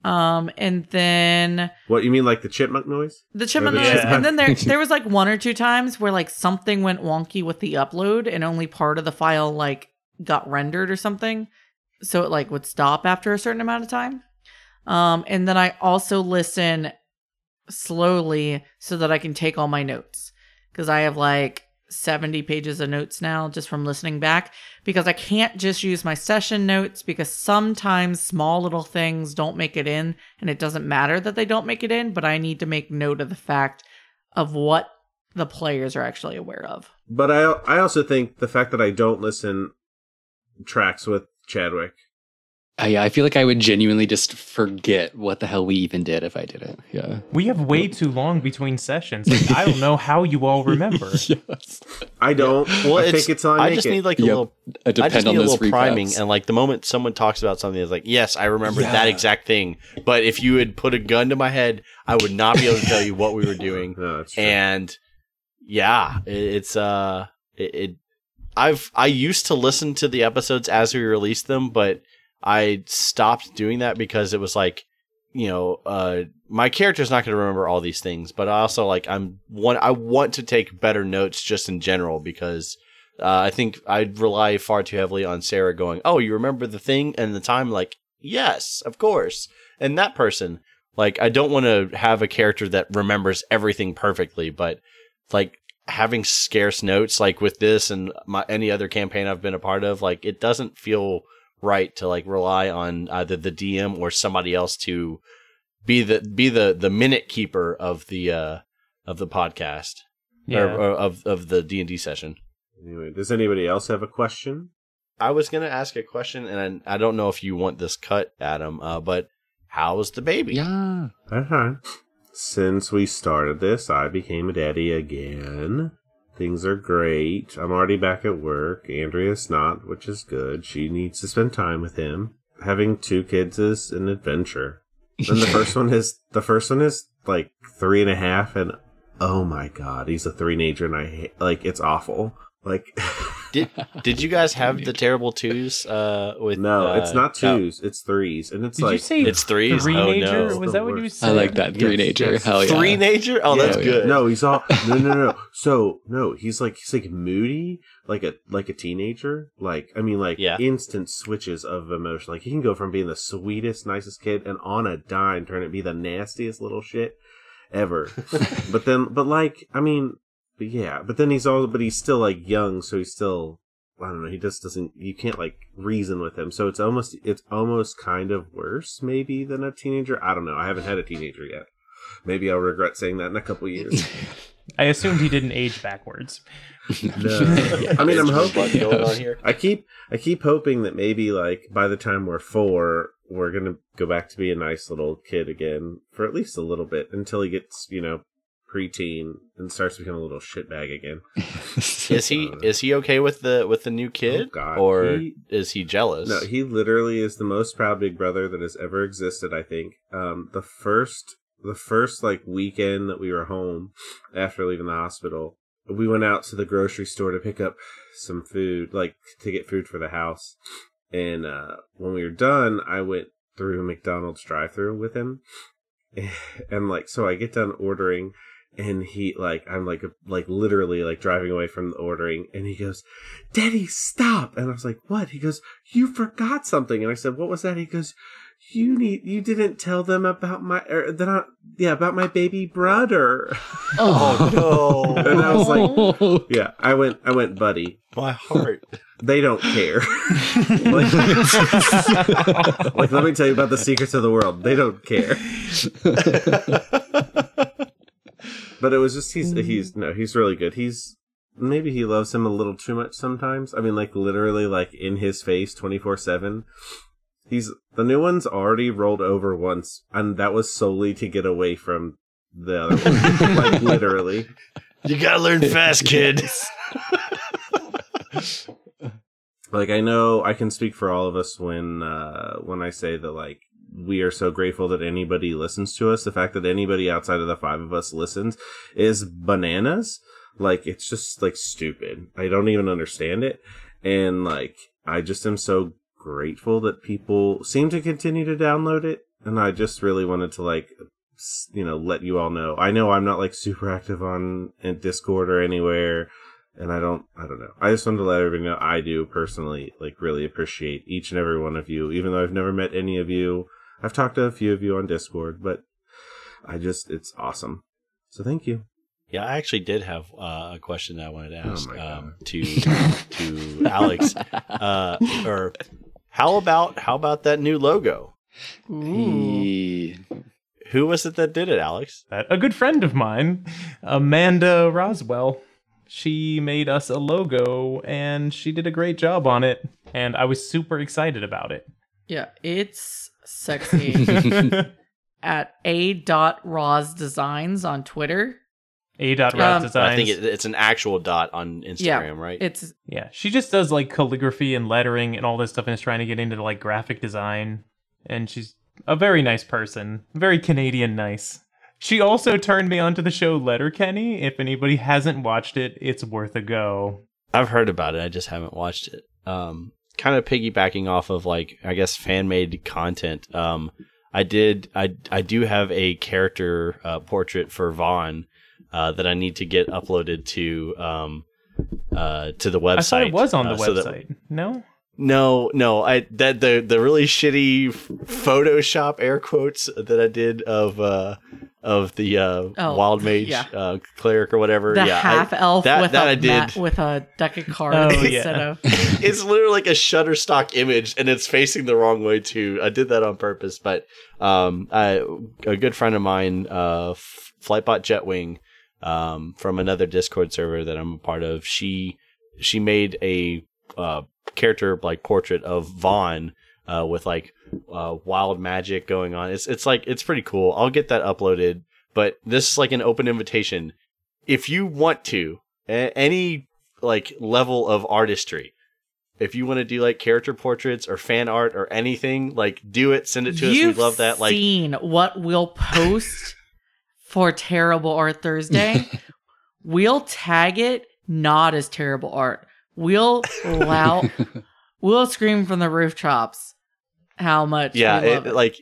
Um, and then What you mean, like the chipmunk noise? the chipmunk the noise, chipmunk. and then there there was like one or two times where like something went wonky with the upload, and only part of the file like got rendered or something, so it like would stop after a certain amount of time. Um, and then I also listen slowly so that I can take all my notes because I have like 70 pages of notes now just from listening back because I can't just use my session notes because sometimes small little things don't make it in and it doesn't matter that they don't make it in, but I need to make note of the fact of what the players are actually aware of. But I I also think the fact that I don't listen tracks with Chadwick. Uh, yeah, I feel like I would genuinely just forget what the hell we even did if I did it. Yeah. we have way too long between sessions. Like, I don't know how you all [LAUGHS] remember. yes. I don't. Well, I it's, fake it till I, I make just it. need like a Yep. little I I just need on a those little priming, and like the moment someone talks about something, it's like, yes, I remember Yeah. that exact thing. But if you had put a gun to my head, I would not be able to tell you what we were [LAUGHS] doing. No, that's true. And yeah, it, it's uh, it, it. I've I used to listen to the episodes as we released them, but I stopped doing that because it was like, you know, uh, my character's not going to remember all these things, but I also like I'm one. I want to take better notes just in general because uh, I think I rely far too heavily on Sarah going, "Oh, you remember the thing and the time?" Like, yes, of course. And that person, like, I don't want to have a character that remembers everything perfectly, but like having scarce notes, like with this and my any other campaign I've been a part of, like it doesn't feel right to like rely on either the DM or somebody else to be the be the the minute keeper of the uh of the podcast Yeah. or, or of of the D and D session. anyway, does anybody else have a question? I was gonna ask a question, and I, I don't know if you want this cut, Adam. Uh, but how's the baby? Yeah. Uh-huh. Since we started this, I became a daddy again. Things are great. I'm already back at work. Andrea's not, which is good. She needs to spend time with him. Having two kids is an adventure. And the first [LAUGHS] one is the first one is like three and a half, and oh my god, he's a three-nager, and I hate, like it's awful. Like [LAUGHS] Did Did you guys [LAUGHS] have the terrible twos? Uh, with no, uh, it's not twos, it's threes, and it's Did like you say It's threes. three Oh, no. Was that what you said? I like that. Three Yes, nature. yes. Hell yeah. three nature. Oh, that's Yeah, good. No, he's all no, no, no, no. [LAUGHS] So no, he's like he's like moody, like a like a teenager. Like I mean, like Yeah. instant switches of emotion. Like he can go from being the sweetest, nicest kid, and on a dime turn it be the nastiest little shit ever. [LAUGHS] but then, but like I mean, but yeah. But then he's all, but he's still like young, so he's still. I don't know. He just doesn't. You can't like reason with him. So it's almost. It's almost kind of worse, maybe, than a teenager. I don't know. I haven't had a teenager yet. Maybe I'll regret saying that in a couple years. [LAUGHS] I assumed he didn't age backwards. [LAUGHS] No. [LAUGHS] I mean, I'm hoping. what's going on here. I keep I keep hoping that maybe like by the time we're four, we're gonna go back to be a nice little kid again for at least a little bit until he gets you know preteen and starts to become a little shitbag again. [LAUGHS] Is he is he okay with the with the new kid, Oh, or He- is he jealous? No, he literally is the most proud big brother that has ever existed. I think. Um, the first the first like weekend that we were home after leaving the hospital, we went out to the grocery store to pick up some food, like to get food for the house. And uh, when we were done, I went through McDonald's drive-through with him, [LAUGHS] and like so, I get done ordering, and he like I'm like like literally like driving away from the ordering, and he goes, "Daddy, stop!" And I was like, "What?" He goes, "You forgot something," and I said, "What was that?" He goes. You need. You didn't tell them about my. Er, that I, yeah, about my baby brother. Oh no, [LAUGHS] And I was like, [LAUGHS] yeah, I went. I went, buddy. my heart. They don't care. [LAUGHS] like, like, let me tell you about the secrets of the world. They don't care. But it was just he's he's no he's really good. He's maybe he loves him a little too much sometimes. I mean, like literally like in his face twenty four seven. He's the new one's already rolled over once, and that was solely to get away from the other one. [LAUGHS] like literally. You gotta learn fast, kids. like I know I can speak for all of us when uh when I say that like we are so grateful that anybody listens to us. The fact that anybody outside of the five of us listens is bananas. Like it's just like stupid. I don't even understand it. And like I just am so grateful that people seem to continue to download it. And I just really wanted to like you know let you all know. I know I'm not like super active on Discord or anywhere and I don't, I don't know. I just wanted to let everybody know I do personally, like, really appreciate each and every one of you, even though I've never met any of you. I've talked to a few of you on Discord, but I just, it's awesome. So thank you. Yeah, I actually did have uh, a question that I wanted to Oh ask my um, to to Alex. Uh, or how about how about that new logo? Hey. Who was it that did it, Alex? A good friend of mine, Amanda Roswell. She made us a logo and she did a great job on it. And I was super excited about it. Yeah, it's sexy. [LAUGHS] At a dot Roz Designs on Twitter. A. Dot Um, Designs. I think it, it's an actual dot on Instagram, Yeah, right? It's Yeah, she just does like calligraphy and lettering and all this stuff and is trying to get into like graphic design. And she's a very nice person. Very Canadian nice. She also turned me onto the show Letterkenny. If anybody hasn't watched it, it's worth a go. I've heard about it. I just haven't watched it. Um, kind of piggybacking off of like I guess fan made content. Um, I did. I I do have a character uh, portrait for Vaughn uh, that I need to get uploaded to um, uh, to the website. I thought it was on the uh, so that- website. no? No, no. I that the the really shitty Photoshop air quotes that I did of uh of the uh Oh, wild mage yeah. uh cleric or whatever. the yeah, I- half elf that- with that a I did. mat with a deck of cards Oh, yeah. instead of [LAUGHS] it's literally like a Shutterstock image, and it's facing the wrong way too. I did that on purpose, but um, I, a good friend of mine, uh, Flightbot Jetwing, um, from another Discord server that I'm a part of, she she made a uh, character like portrait of Vaughn uh, with like uh, wild magic going on. It's it's like it's pretty cool. I'll get that uploaded, but this is like an open invitation. If you want to, a- any like level of artistry. If you want to do like character portraits or fan art or anything, like do it, send it to us. You've We love that. Like seen what we'll post [LAUGHS] for Terrible Art Thursday. [LAUGHS] we'll tag it not as terrible art. We'll allow [LAUGHS] we'll scream from the rooftops how much yeah, we love it, it. like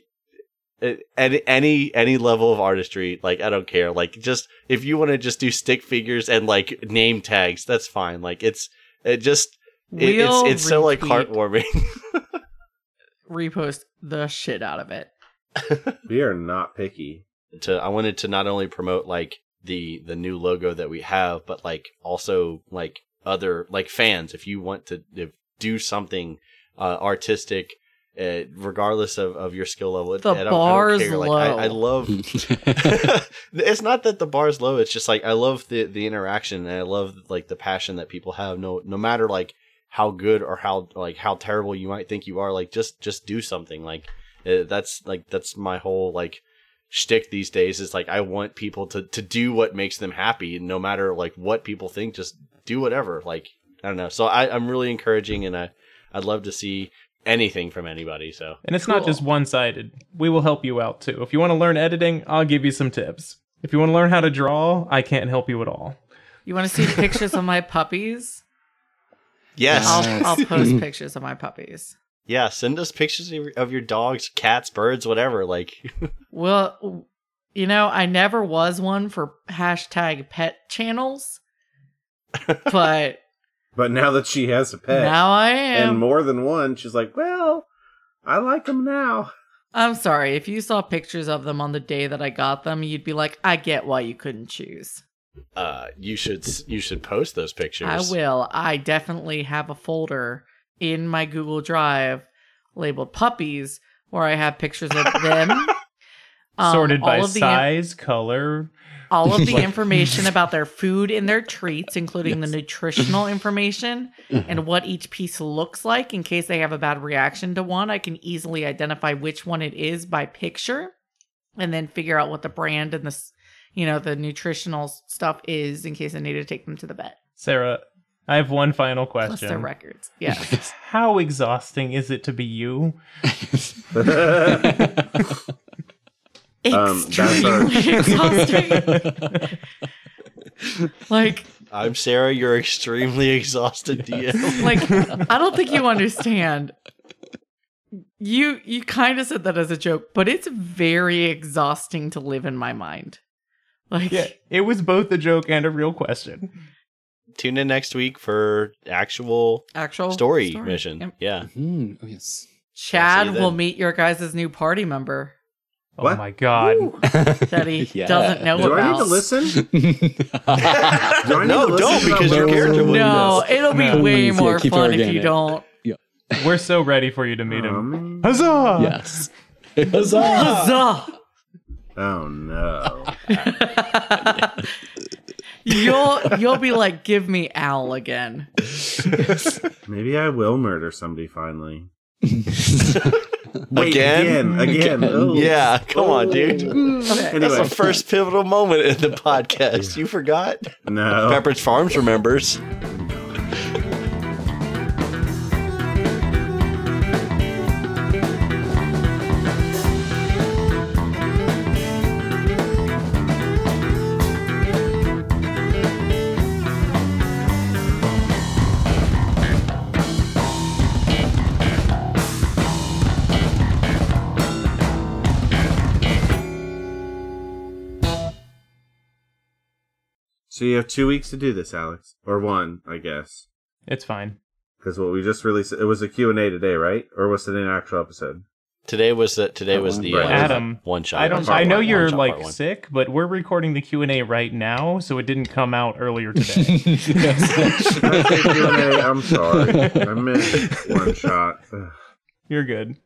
it, any any any level of artistry, like I don't care. Like just if you want to just do stick figures and like name tags, that's fine. Like it's it just it, we'll it's it's so like heartwarming. [LAUGHS] repost the shit out of it. We are not picky. to I wanted to not only promote like the the new logo that we have, but like also like other like fans. If you want to if, do something uh, artistic, uh, regardless of, of your skill level, The I don't, bar's I don't care. Like I, I love. [LAUGHS] [LAUGHS] it's not that the bar's low. It's just like I love the the interaction and I love like the passion that people have. No no matter like how good or how like how terrible you might think you are. Like just just do something. Like uh, that's like that's my whole like shtick these days is like I want people to to do what makes them happy, no matter like what people think. Just do whatever. Like I don't know. So I, I'm really encouraging, and I I'd love to see anything from anybody. So And it's not just one sided. We will help you out too. If you want to learn editing, I'll give you some tips. If you want to learn how to draw, I can't help you at all. You want to see pictures of my puppies? yes, I'll, I'll post [LAUGHS] pictures of my puppies. yeah. Send us pictures of your dogs, cats, birds, whatever. Like [LAUGHS] Well, you know, I never was one for hashtag pet channels, [LAUGHS] but But now that she has a pet now I am. and more than one, she's like, well, I like them now. I'm sorry. If you saw pictures of them on the day that I got them, you'd be like, I get why you couldn't choose. Uh, you should you should post those pictures. I will. I definitely have a folder in my Google Drive labeled puppies where I have pictures of them. [LAUGHS] um, Sorted by all of the size, color. All of the information [LAUGHS] about their food and their treats, including the nutritional [LAUGHS] information mm-hmm. and what each piece looks like in case they have a bad reaction to one. I can easily identify which one it is by picture and then figure out what the brand and the you know the nutritional stuff is in case I need to take them to the vet. Sarah, I have one final question. Plus question. their records. Yeah. [LAUGHS] How exhausting is it to be you? Um, that's our- Extremely [LAUGHS] exhausting. [LAUGHS] like I'm Sarah. You're extremely exhausted, DM. [LAUGHS] like I don't think you understand. You you kind of said that as a joke, but it's very exhausting to live in my mind. Like Yeah, it was both a joke and a real question. Tune in next week for actual actual story, mission. Yep. Yeah. Hmm, oh yes. Chad will meet your guys' new party member Oh What? my god. that [LAUGHS] he Yeah. doesn't know Do I need to listen? [LAUGHS] Do I need no, to listen don't because your character will. no, it'll be No. way Please, yeah, more fun if you don't. Yeah. We're so ready for you to meet Oh, him. man. Huzzah! yes. [LAUGHS] Huzzah! Huzzah! Oh no. you'll you'll be like, give me Al again. Maybe I will murder somebody finally. Wait, Again? again, again. [LAUGHS] Oh. Yeah, come on, dude. That's the first pivotal moment in the [LAUGHS] podcast. You forgot? no. Pepperidge Farms remembers. So you have two weeks to do this, Alex, or one, I guess, It's fine. because what we just released it was a Q and A today, right? Or was it an actual episode? Today was the today was the uh, Adam, one shot. I don't. part I know one, you're one shot, like sick, but we're recording the Q and A right now, so it didn't come out earlier [LAUGHS] today. I say Q and A? I'm sorry, I missed [LAUGHS] one shot. You're good.